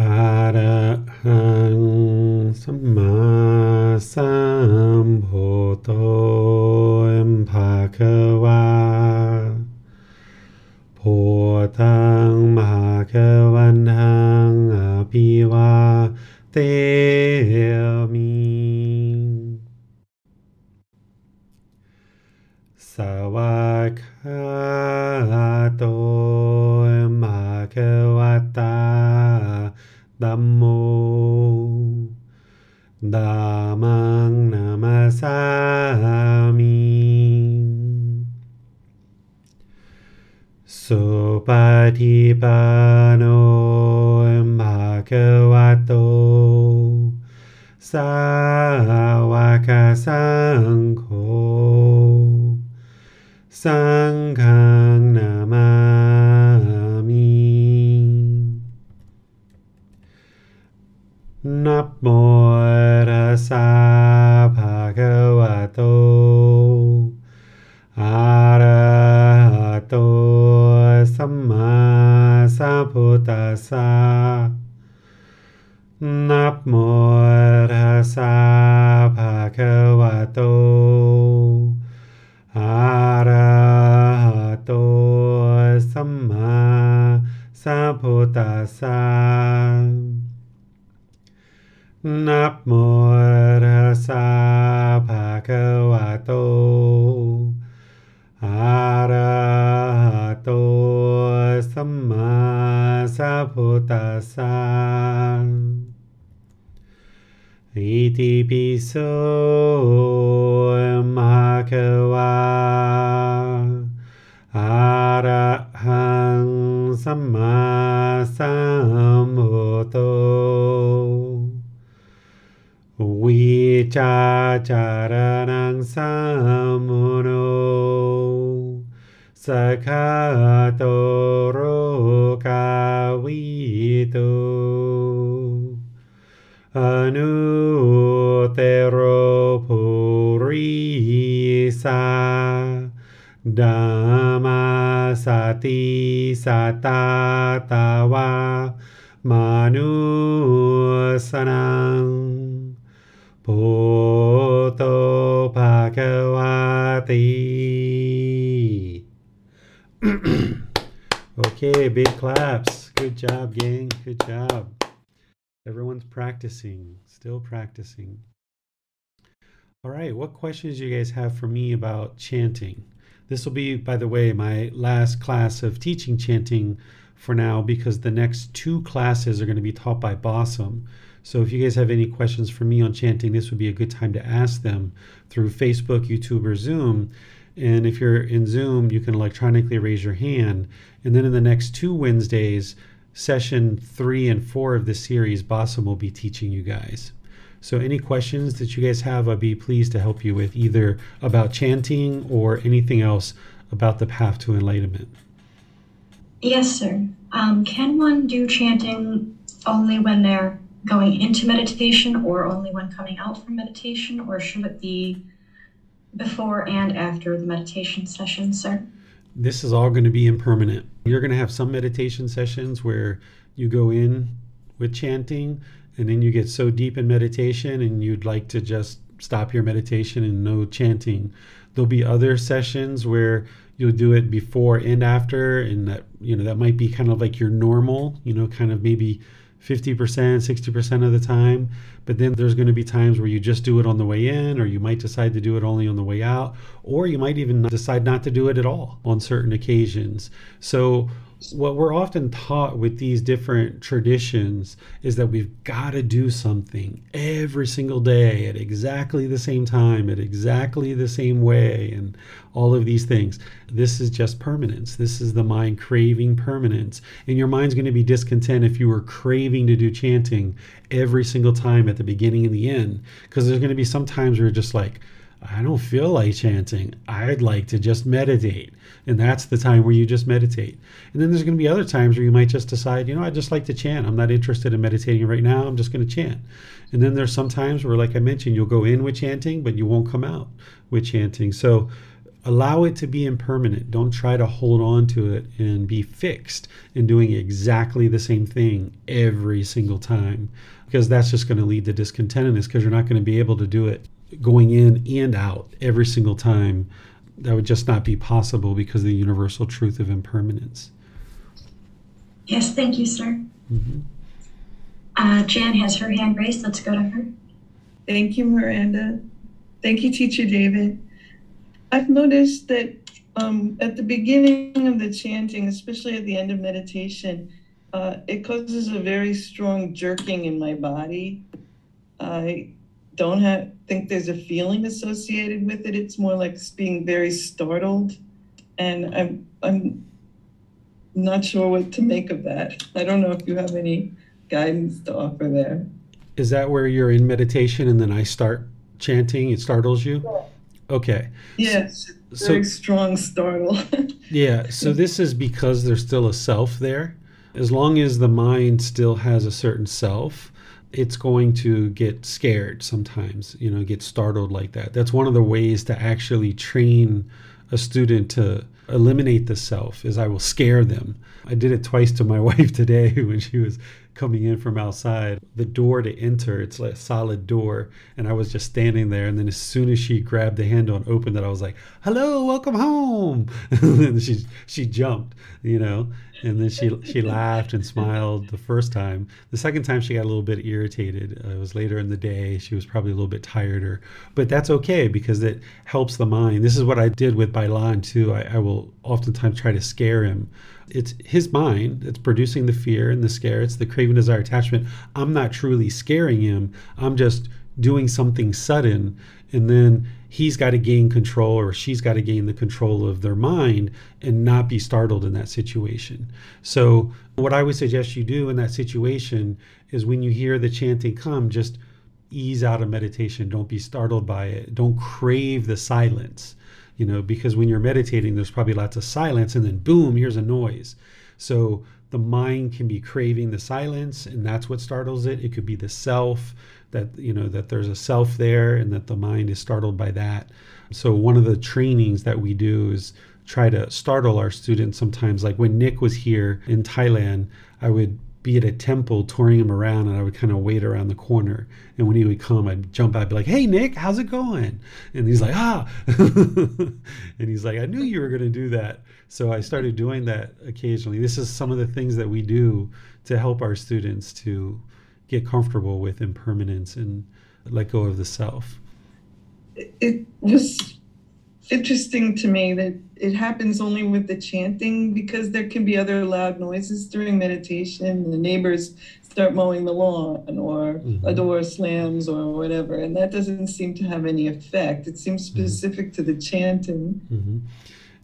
อะระหังสัมมาสัมพุทโธภะคะวาพุทธังมหาคะวันหังอภิวาเตมิ ฏิปันโนมะคะวะโต สาวกสัง practicing, still practicing. All right, what questions do you guys have for me about chanting? This will be, by the way, my last class of teaching chanting for now because the next two classes are going to be taught by Bossum. So if you guys have any questions for me on chanting, this would be a good time to ask them through Facebook, YouTube, or Zoom. And if you're in Zoom, you can electronically raise your hand. And then in the next two Wednesdays, session three and four of this series, Bossum will be teaching you guys. So, any questions that you guys have, I'd be pleased to help you with either about chanting or anything else about the path to enlightenment. Yes, sir. Um, can one do chanting only when they're going into meditation or only when coming out from meditation, or should it be before and after the meditation session, sir? This is all going to be impermanent. You're going to have some meditation sessions where you go in with chanting and then you get so deep in meditation and you'd like to just stop your meditation and no chanting. There'll be other sessions where you'll do it before and after and that you know that might be kind of like your normal, you know, kind of maybe 50%, 60% of the time. But then there's going to be times where you just do it on the way in, or you might decide to do it only on the way out, or you might even decide not to do it at all on certain occasions. So, what we're often taught with these different traditions is that we've got to do something every single day at exactly the same time, at exactly the same way, and all of these things. This is just permanence. This is the mind craving permanence. And your mind's going to be discontent if you were craving to do chanting every single time at the beginning and the end, because there's going to be some times where you're just like, I don't feel like chanting. I'd like to just meditate. And that's the time where you just meditate. And then there's going to be other times where you might just decide, you know, I just like to chant. I'm not interested in meditating right now. I'm just going to chant. And then there's some times where, like I mentioned, you'll go in with chanting, but you won't come out with chanting. So allow it to be impermanent. Don't try to hold on to it and be fixed in doing exactly the same thing every single time because that's just going to lead to discontentedness because you're not going to be able to do it going in and out every single time. That would just not be possible because of the universal truth of impermanence. Yes, thank you, sir. Mm-hmm. Uh, Jan has her hand raised. Let's go to her. Thank you, Miranda. Thank you, Teacher David. I've noticed that um, at the beginning of the chanting, especially at the end of meditation, uh, it causes a very strong jerking in my body. I don't have, think there's a feeling associated with it. It's more like being very startled, and I'm I'm not sure what to make of that. I don't know if you have any guidance to offer there. Is that where you're in meditation and then I start chanting? It startles you. Okay. Yes, So- very strong startle. (laughs) Yeah, so this is because there's still a self there. As long as the mind still has a certain self, it's going to get scared sometimes, you know, get startled like that. That's one of the ways to actually train a student to eliminate the self is I will scare them. I did it twice to my (laughs) wife today when she was coming in from outside. The door to enter, it's like a solid door, and I was just standing there. And then as soon as she grabbed the handle and opened it, I was like, "Hello, welcome home." (laughs) and she she jumped, you know. And then she she laughed and smiled the first time. The second time she got a little bit irritated. Uh, it was later in the day. She was probably a little bit tireder, but that's okay because it helps the mind. This is what I did with Bailan too. I, I will oftentimes try to scare him. It's his mind that's producing the fear and the scare. It's the craving, desire, attachment. I'm not truly scaring him. I'm just doing something sudden, and then he's got to gain control or she's got to gain the control of their mind and not be startled in that situation. So, what I would suggest you do in that situation is when you hear the chanting come, just ease out of meditation. Don't be startled by it. Don't crave the silence, you know, because when you're meditating, there's probably lots of silence, and then boom, here's a noise. So, the mind can be craving the silence, and that's what startles it. It could be the self that you know that there's a self there and that the mind is startled by that. So one of the trainings that we do is try to startle our students sometimes. Like when nick was here in thailand i would be at a temple touring him around and i would kind of wait around the corner. And when he would come i'd jump out and be like hey nick how's it going? And he's like ah. (laughs) And he's like i knew you were going to do that. So i started doing that occasionally. This is some of the things that we do to help our students to get comfortable with impermanence and let go of the self. it was interesting to me that it happens only with the chanting because there can be other loud noises during meditation. The neighbors start mowing the lawn or Mhm. a door slams or whatever, and that doesn't seem to have any effect. It seems specific to the chanting. hmm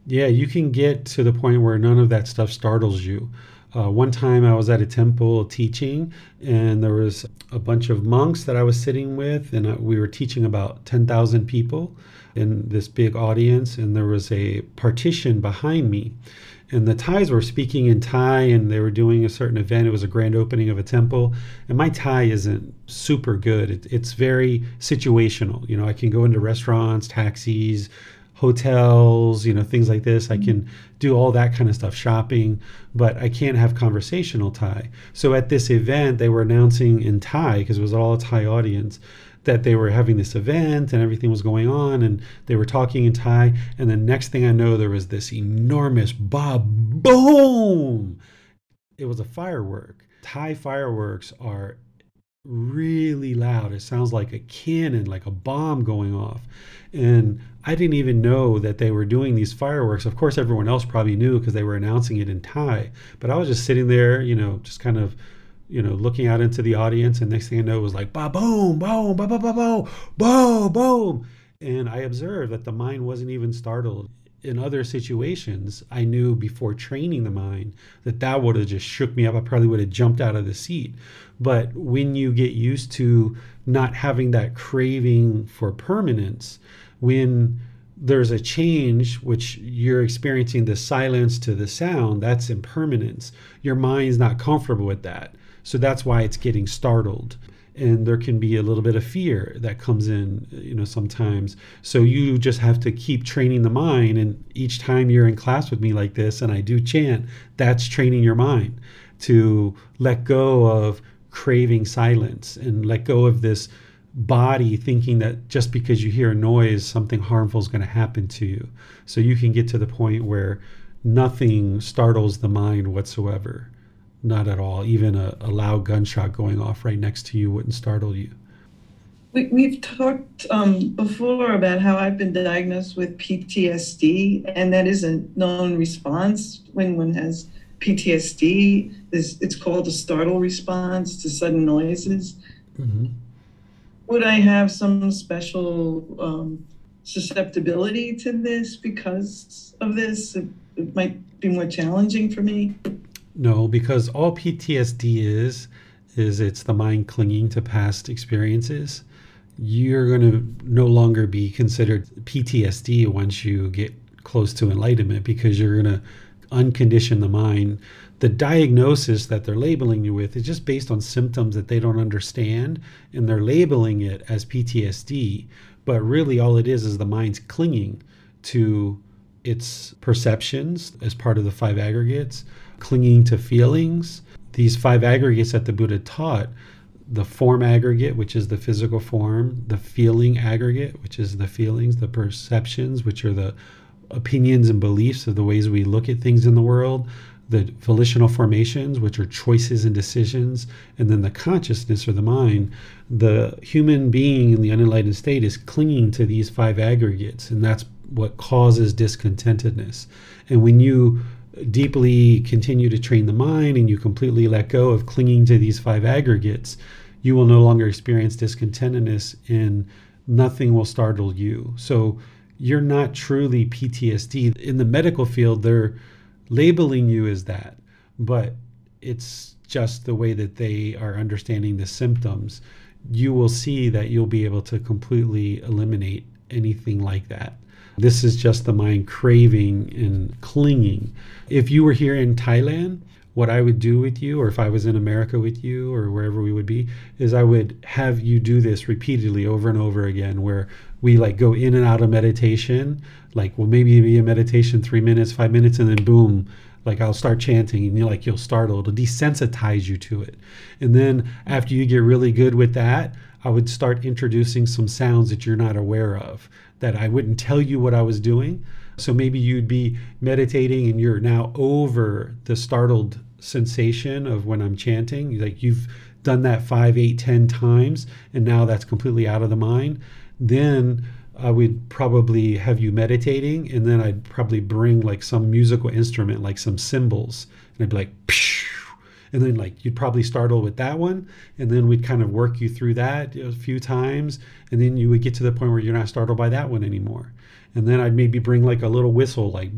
Yeah, you can get to the point where none of that stuff startles you. Uh, one time I was at a temple teaching, and there was a bunch of monks that I was sitting with, and uh, we were teaching about 10,000 people in this big audience, and there was a partition behind me. And the Thais were speaking in Thai, and they were doing a certain event. It was a grand opening of a temple, and my Thai isn't super good. It, it's very situational. You know, I can go into restaurants, taxis, hotels, you know, things like this. I mm-hmm. can do all that kind of stuff, shopping, but I can't have conversational Thai. So at this event, they were announcing in Thai, because it was all a Thai audience, that they were having this event and everything was going on and they were talking in Thai. And the next thing I know, there was this enormous ba boom. It was a firework. Thai fireworks are really loud. It sounds like a cannon, like a bomb going off. And I didn't even know that they were doing these fireworks. Of course, everyone else probably knew because they were announcing it in Thai. But I was just sitting there, you know, just kind of, you know, looking out into the audience. And next thing I know, it was like, ba boom, boom, ba ba ba boom, boom, boom. And I observed that the mind wasn't even startled. In other situations, I knew before training the mind that that would have just shook me up. I probably would have jumped out of the seat. But when you get used to not having that craving for permanence, when there's a change, which you're experiencing the silence to the sound, that's impermanence. Your mind's not comfortable with that. So that's why it's getting startled. And there can be a little bit of fear that comes in you know sometimes. So you just have to keep training the mind and each time you're in class with me like this and i do chant that's training your mind to let go of craving silence and let go of this body thinking that just because you hear a noise something harmful is going to happen to you. So you can get to the point where nothing startles the mind whatsoever not at all. Even a, a loud gunshot going off right next to you wouldn't startle you. We, we've talked um, before about how I've been diagnosed with PTSD, and that is a known response when one has PTSD. Is it's called a startle response to sudden noises. Mm-hmm. Would I have some special um, susceptibility to this because of this? It, it might be more challenging for me. No, because all PTSD is is it's the mind clinging to past experiences. You're going to no longer be considered PTSD once you get close to enlightenment because you're going to uncondition the mind. The diagnosis that they're labeling you with is just based on symptoms that they don't understand and they're labeling it as PTSD. But really, all it is is the mind's clinging to its perceptions as part of the five aggregates clinging to feelings. These five aggregates that the Buddha taught the form aggregate, which is the physical form, the feeling aggregate, which is the feelings, the perceptions, which are the opinions and beliefs of the ways we look at things in the world, the volitional formations, which are choices and decisions, and then the consciousness or the mind. The human being in the unenlightened state is clinging to these five aggregates, and that's what causes discontentedness. And when you deeply continue to train the mind and you completely let go of clinging to these five aggregates, you will no longer experience discontentedness and nothing will startle you. So you're not truly PTSD. In the medical field, they're labeling you as that, but it's just the way that they are understanding the symptoms. You will see that you'll be able to completely eliminate anything like that. This is just the mind craving and clinging. If you were here in Thailand, what I would do with you, or if I was in America with you, or wherever we would be, is I would have you do this repeatedly over and over again, where we like go in and out of meditation. Like, well, maybe be a meditation three minutes, five minutes, and then boom, like I'll start chanting, and you're like you'll startle. It'll desensitize you to it, and then after you get really good with that, I would start introducing some sounds that you're not aware of that I wouldn't tell you what I was doing. So maybe you'd be meditating and you're now over the startled sensation of when I'm chanting. Like you've done that five, eight, ten times, and now that's completely out of the mind. Then I would probably have you meditating, and then I'd probably bring like some musical instrument, like some cymbals, and I'd be like, Psh! And then like you'd probably startle with that one and then we'd kind of work you through that a few times and then you would get to the point where you're not startled by that one anymore. And then I'd maybe bring like a little whistle like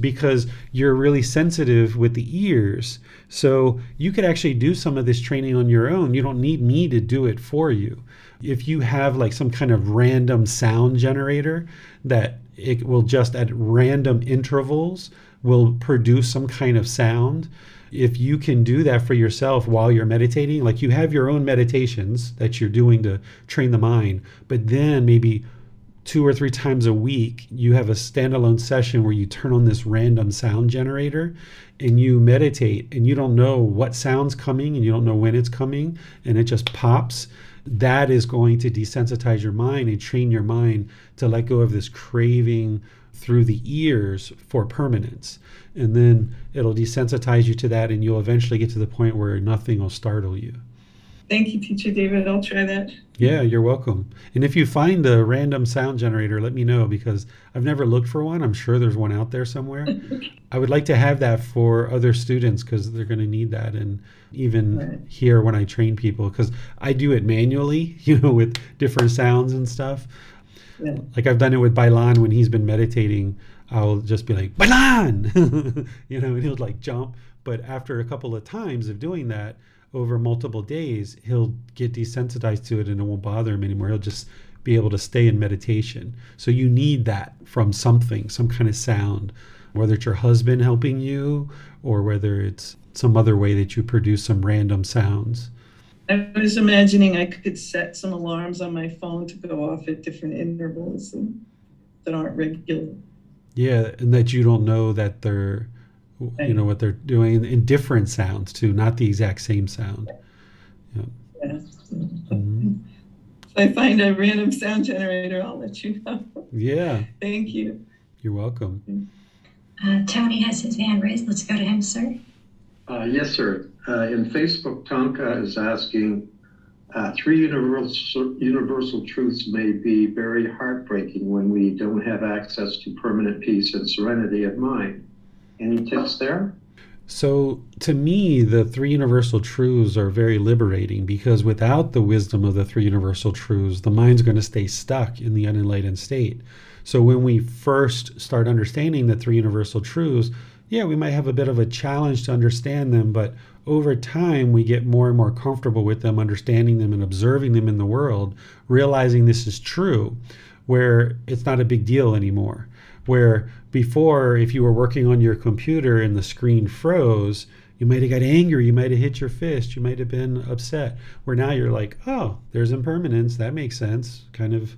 because you're really sensitive with the ears. So you could actually do some of this training on your own. You don't need me to do it for you. If you have like some kind of random sound generator that it will just at random intervals will produce some kind of sound. If you can do that for yourself while you're meditating, like you have your own meditations that you're doing to train the mind, but then maybe two or three times a week, you have a standalone session where you turn on this random sound generator and you meditate and you don't know what sound's coming and you don't know when it's coming and it just pops. That is going to desensitize your mind and train your mind to let go of this craving through the ears for permanence. And then it'll desensitize you to that, and you'll eventually get to the point where nothing will startle you. Thank you, Teacher David. I'll try that. Yeah, you're welcome. And if you find a random sound generator, let me know because I've never looked for one. I'm sure there's one out there somewhere. (laughs) I would like to have that for other students because they're going to need that. And even right. here when I train people, because I do it manually, (laughs) you know, with different sounds and stuff. Yeah. Like I've done it with Bailan when he's been meditating. I'll just be like Bailan, (laughs) you know, and he'll like jump. But after a couple of times of doing that over multiple days, he'll get desensitized to it and it won't bother him anymore. He'll just be able to stay in meditation. So you need that from something, some kind of sound. whether it's your husband helping you or whether it's some other way that you produce some random sounds. I was imagining I could set some alarms on my phone to go off at different intervals that aren't regular. Yeah, and that you don't know that they're, you know, what they're doing in different sounds too, not the exact same sound. Yeah. yeah. Mm-hmm. If I find a random sound generator, I'll let you know. Yeah. Thank you. You're welcome. Uh, Tony has his hand raised. Let's go to him, sir. Uh, yes, sir. Uh, in Facebook, Tonka is asking uh, three universal, universal truths may be very heartbreaking when we don't have access to permanent peace and serenity of mind. Any tips there? So, to me, the three universal truths are very liberating because without the wisdom of the three universal truths, the mind's going to stay stuck in the unenlightened state. So, when we first start understanding the three universal truths, yeah, we might have a bit of a challenge to understand them, but over time we get more and more comfortable with them, understanding them and observing them in the world, realizing this is true, where it's not a big deal anymore. Where before, if you were working on your computer and the screen froze, you might have got angry, you might have hit your fist, you might have been upset. Where now you're like, oh, there's impermanence, that makes sense. Kind of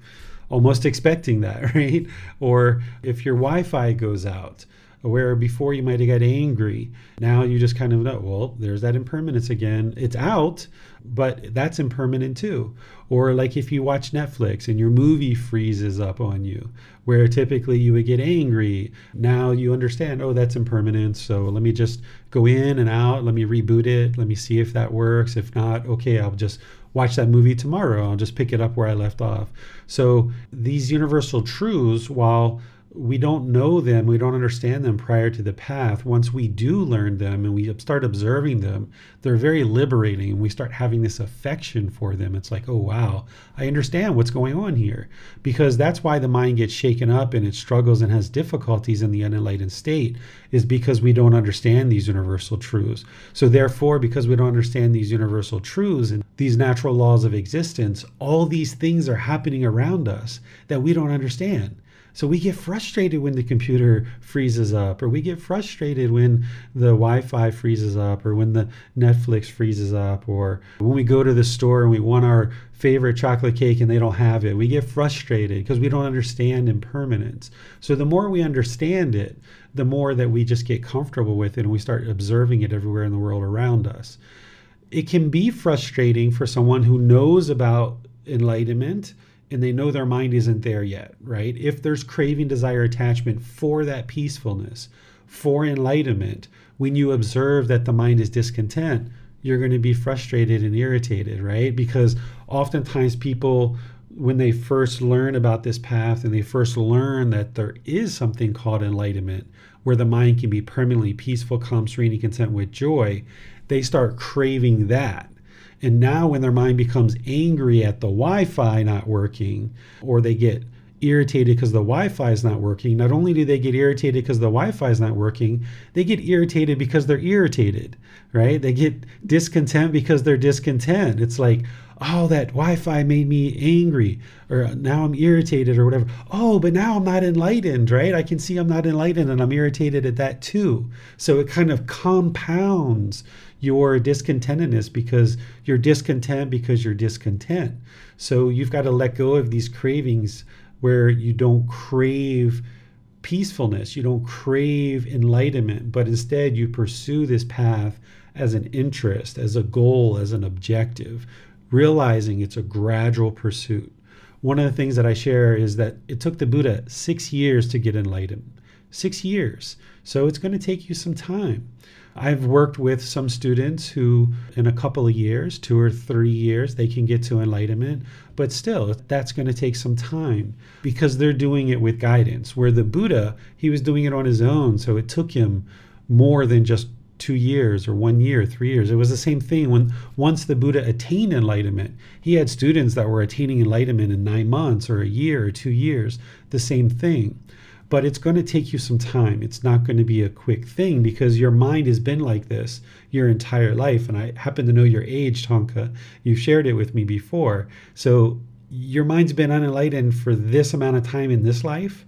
almost expecting that, (laughs) right? Or if your Wi Fi goes out, where before you might have got angry. Now you just kind of know well there's that impermanence again. It's out but that's impermanent too. Or like if you watch netflix and your movie freezes up on you where typically you would get angry. Now you understand oh that's impermanent so let me just go in and out let me reboot it let me see if that works. If not okay i'll just watch that movie tomorrow. I'll just pick it up where i left off. So these universal truths while we don't know them, we don't understand them prior to the path. Once we do learn them and we start observing them, they're very liberating. And we start having this affection for them. It's like, oh, wow, I understand what's going on here. Because that's why the mind gets shaken up and it struggles and has difficulties in the unenlightened state, is because we don't understand these universal truths. So, therefore, because we don't understand these universal truths and these natural laws of existence, all these things are happening around us that we don't understand. So we get frustrated when the computer freezes up, or we get frustrated when the Wi Fi freezes up, or when the Netflix freezes up, or when we go to the store and we want our favorite chocolate cake and they don't have it. We get frustrated because we don't understand impermanence. So the more we understand it, the more that we just get comfortable with it and we start observing it everywhere in the world around us. It can be frustrating for someone who knows about enlightenment and they know their mind isn't there yet, right? If there's craving, desire, attachment for that peacefulness, for enlightenment, when you observe that the mind is discontent, you're going to be frustrated and irritated, right? Because oftentimes people, when they first learn about this path and they first learn that there is something called enlightenment, where the mind can be permanently peaceful, calm, serene, and content with joy, they start craving that and now, when their mind becomes angry at the Wi Fi not working, or they get irritated because the Wi Fi is not working, not only do they get irritated because the Wi Fi is not working, they get irritated because they're irritated, right? They get discontent because they're discontent. It's like, oh, that Wi Fi made me angry, or now I'm irritated, or whatever. Oh, but now I'm not enlightened, right? I can see I'm not enlightened and I'm irritated at that too. So it kind of compounds your discontentedness because you're discontent because you're discontent. So you've got to let go of these cravings where you don't crave peacefulness, you don't crave enlightenment, but instead you pursue this path as an interest, as a goal, as an objective, realizing it's a gradual pursuit. One of the things that I share is that it took the Buddha six years to get enlightened. Six years. So it's going to take you some time. I've worked with some students who, in a couple of years, two or three years, they can get to enlightenment. But still, that's going to take some time because they're doing it with guidance. Where the Buddha, he was doing it on his own. So it took him more than just two years or one year, three years. It was the same thing when once the Buddha attained enlightenment, he had students that were attaining enlightenment in nine months or a year or two years, the same thing but it's going to take you some time. It's not going to be a quick thing because your mind has been like this your entire life. And I happen to know your age, Tonka. You've shared it with me before. So your mind's been unenlightened for this amount of time in this life.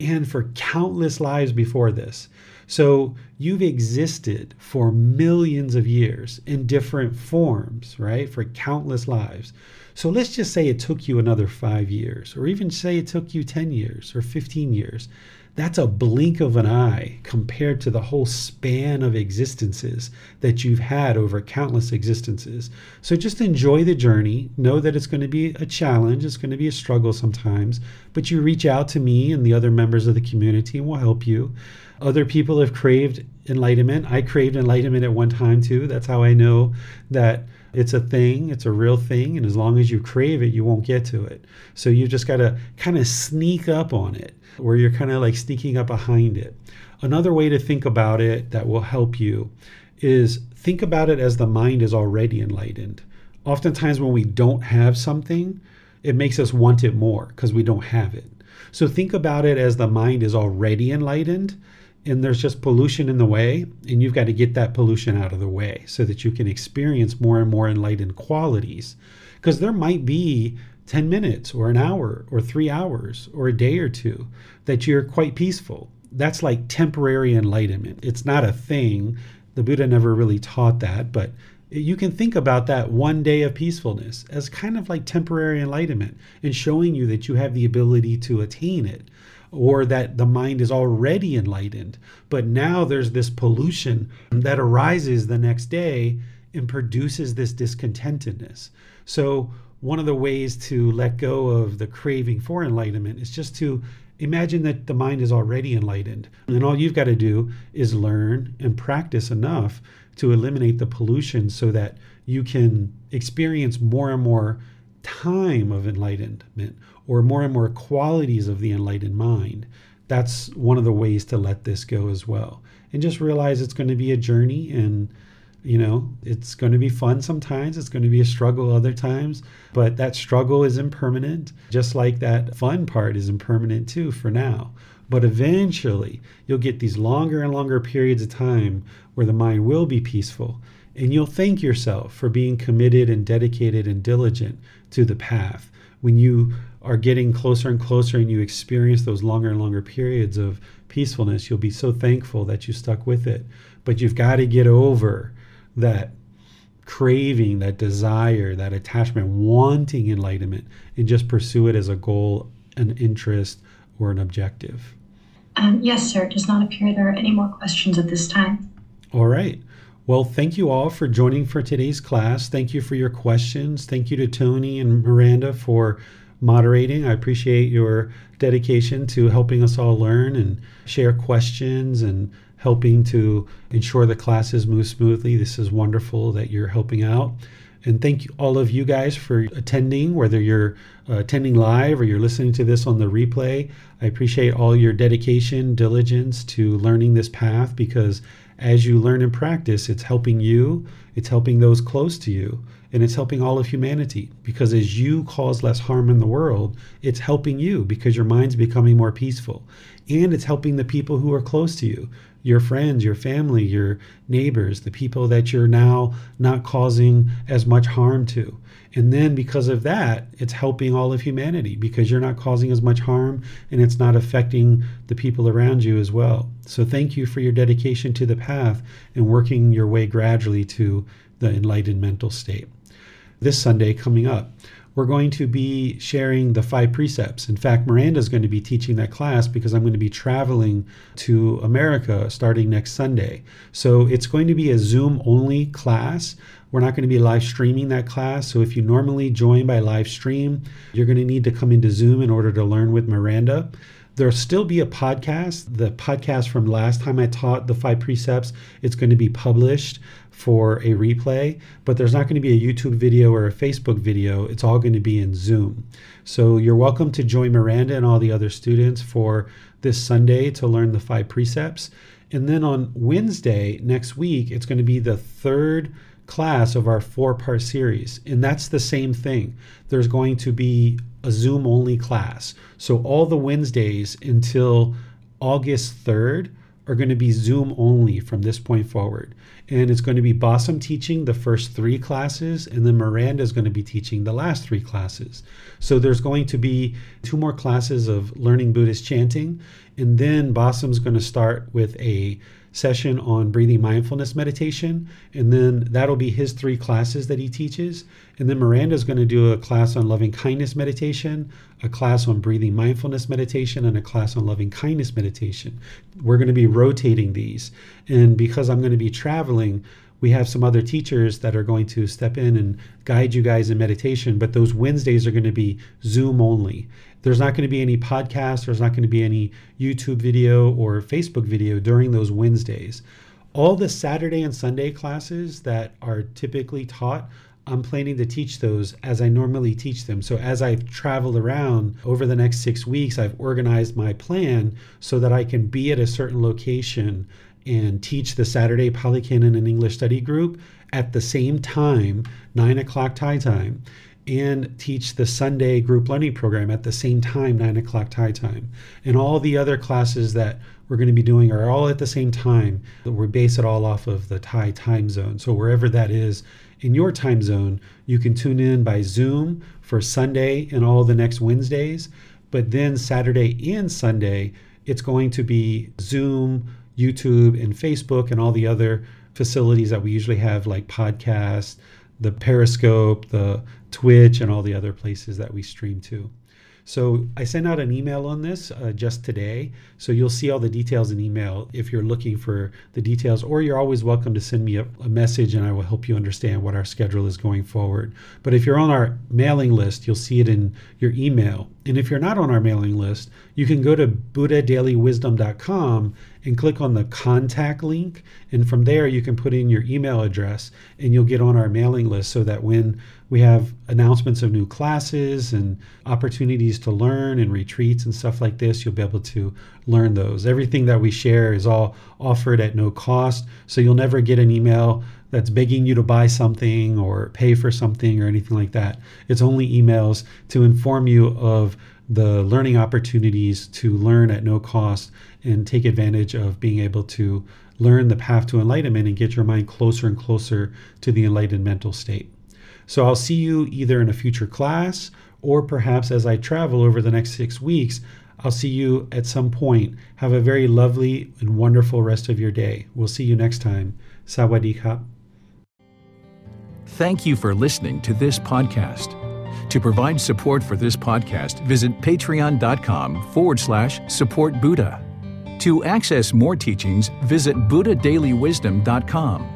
and for countless lives before this. So you've existed for millions of years in different forms, right? For countless lives. So let's just say it took you another five years, or even say it took you 10 years or 15 years. That's a blink of an eye compared to the whole span of existences that you've had over countless existences. So just enjoy the journey. Know that it's going to be a challenge, it's going to be a struggle sometimes, but you reach out to me and the other members of the community and we'll help you. Other people have craved enlightenment. I craved enlightenment at one time too. That's how I know that it's a thing, it's a real thing. And as long as you crave it, you won't get to it. So you just got to kind of sneak up on it, where you're kind of like sneaking up behind it. Another way to think about it that will help you is think about it as the mind is already enlightened. Oftentimes, when we don't have something, it makes us want it more because we don't have it. So think about it as the mind is already enlightened and there's just pollution in the way, and you've got to get that pollution out of the way so that you can experience more and more enlightened qualities. Because there might be 10 minutes or an hour or three hours or a day or two that you're quite peaceful. That's like temporary enlightenment. It's not a thing. The Buddha never really taught that, but you can think about that one day of peacefulness as kind of like temporary enlightenment and showing you that you have the ability to attain it or that the mind is already enlightened. But now there's this pollution that arises the next day and produces this discontentedness. So, one of the ways to let go of the craving for enlightenment is just to imagine that the mind is already enlightened. And all you've got to do is learn and practice enough to eliminate the pollution so that you can experience more and more time of enlightenment or more and more qualities of the enlightened mind. That's one of the ways to let this go as well. And just realize it's going to be a journey and you know, it's going to be fun sometimes, it's going to be a struggle other times, but that struggle is impermanent, just like that fun part is impermanent too for now. But eventually, you'll get these longer and longer periods of time where the mind will be peaceful. And you'll thank yourself for being committed and dedicated and diligent to the path. When you are getting closer and closer and you experience those longer and longer periods of peacefulness, you'll be so thankful that you stuck with it. But you've got to get over that craving, that desire, that attachment, wanting enlightenment, and just pursue it as a goal, an interest, or an objective. Um, yes, sir. It does not appear there are any more questions at this time. All right. Well, thank you all for joining for today's class. Thank you for your questions. Thank you to Tony and Miranda for moderating. I appreciate your dedication to helping us all learn and share questions and helping to ensure the classes move smoothly. This is wonderful that you're helping out. And thank you, all of you guys for attending, whether you're uh, attending live or you're listening to this on the replay. I appreciate all your dedication, diligence to learning this path because as you learn and practice, it's helping you, it's helping those close to you, and it's helping all of humanity. Because as you cause less harm in the world, it's helping you because your mind's becoming more peaceful. And it's helping the people who are close to you your friends, your family, your neighbors, the people that you're now not causing as much harm to. And then because of that, it's helping all of humanity because you're not causing as much harm and it's not affecting the people around you as well. So thank you for your dedication to the path and working your way gradually to the enlightened mental state. This Sunday coming up, we're going to be sharing the five precepts. In fact, Miranda is going to be teaching that class because I'm going to be traveling to America starting next Sunday. So it's going to be a Zoom only class. We're not going to be live streaming that class. So if you normally join by live stream, you're going to need to come into Zoom in order to learn with Miranda. There'll still be a podcast. The podcast from last time I taught the five precepts, it's going to be published for a replay, but there's not going to be a YouTube video or a Facebook video. It's all going to be in Zoom. So you're welcome to join Miranda and all the other students for this Sunday to learn the five precepts. And then on Wednesday next week, it's going to be the third class of our four part series. And that's the same thing. There's going to be a Zoom only class. So all the Wednesdays until August 3rd are going to be Zoom only from this point forward. And it's going to be Bossum teaching the first three classes, and then Miranda is going to be teaching the last three classes. So there's going to be two more classes of learning Buddhist chanting, and then Bossum's going to start with a session on breathing mindfulness meditation. And then that'll be his three classes that he teaches. And then Miranda's going to do a class on loving kindness meditation, a class on breathing mindfulness meditation, and a class on loving kindness meditation. We're going to be rotating these. And because I'm going to be traveling, we have some other teachers that are going to step in and guide you guys in meditation, but those Wednesdays are going to be Zoom only. There's not going to be any podcast, there's not going to be any YouTube video or Facebook video during those Wednesdays. All the Saturday and Sunday classes that are typically taught, I'm planning to teach those as I normally teach them. So, as I've traveled around over the next six weeks, I've organized my plan so that I can be at a certain location and teach the Saturday Pali Canon and English study group at the same time, nine o'clock Thai time and teach the Sunday group learning program at the same time, 9 o'clock Thai time. And all the other classes that we're going to be doing are all at the same time. We base it all off of the Thai time zone. So wherever that is in your time zone, you can tune in by Zoom for Sunday and all the next Wednesdays. But then Saturday and Sunday, it's going to be Zoom, YouTube, and Facebook, and all the other facilities that we usually have, like podcasts, the Periscope, the Twitch, and all the other places that we stream to. So I sent out an email on this uh, just today. So you'll see all the details in email if you're looking for the details, or you're always welcome to send me a, a, message and I will help you understand what our schedule is going forward. But if you're on our mailing list, you'll see it in your email. And if you're not on our mailing list, you can go to buddhadailywisdom.com and click on the contact link. And from there, you can put in your email address and you'll get on our mailing list so that when we have announcements of new classes and opportunities to learn and retreats and stuff like this. You'll be able to learn those. Everything that we share is all offered at no cost. So you'll never get an email that's begging you to buy something or pay for something or anything like that. It's only emails to inform you of the learning opportunities to learn at no cost and take advantage of being able to learn the path to enlightenment and get your mind closer and closer to the enlightened mental state. So I'll see you either in a future class or perhaps as I travel over the next six weeks. I'll see you at some point. Have a very lovely and wonderful rest of your day. We'll see you next time. Sawadee. Thank you for listening to this podcast. To provide support for this podcast, visit patreon.com forward slash support Buddha. To access more teachings, visit buddhadailywisdom.com.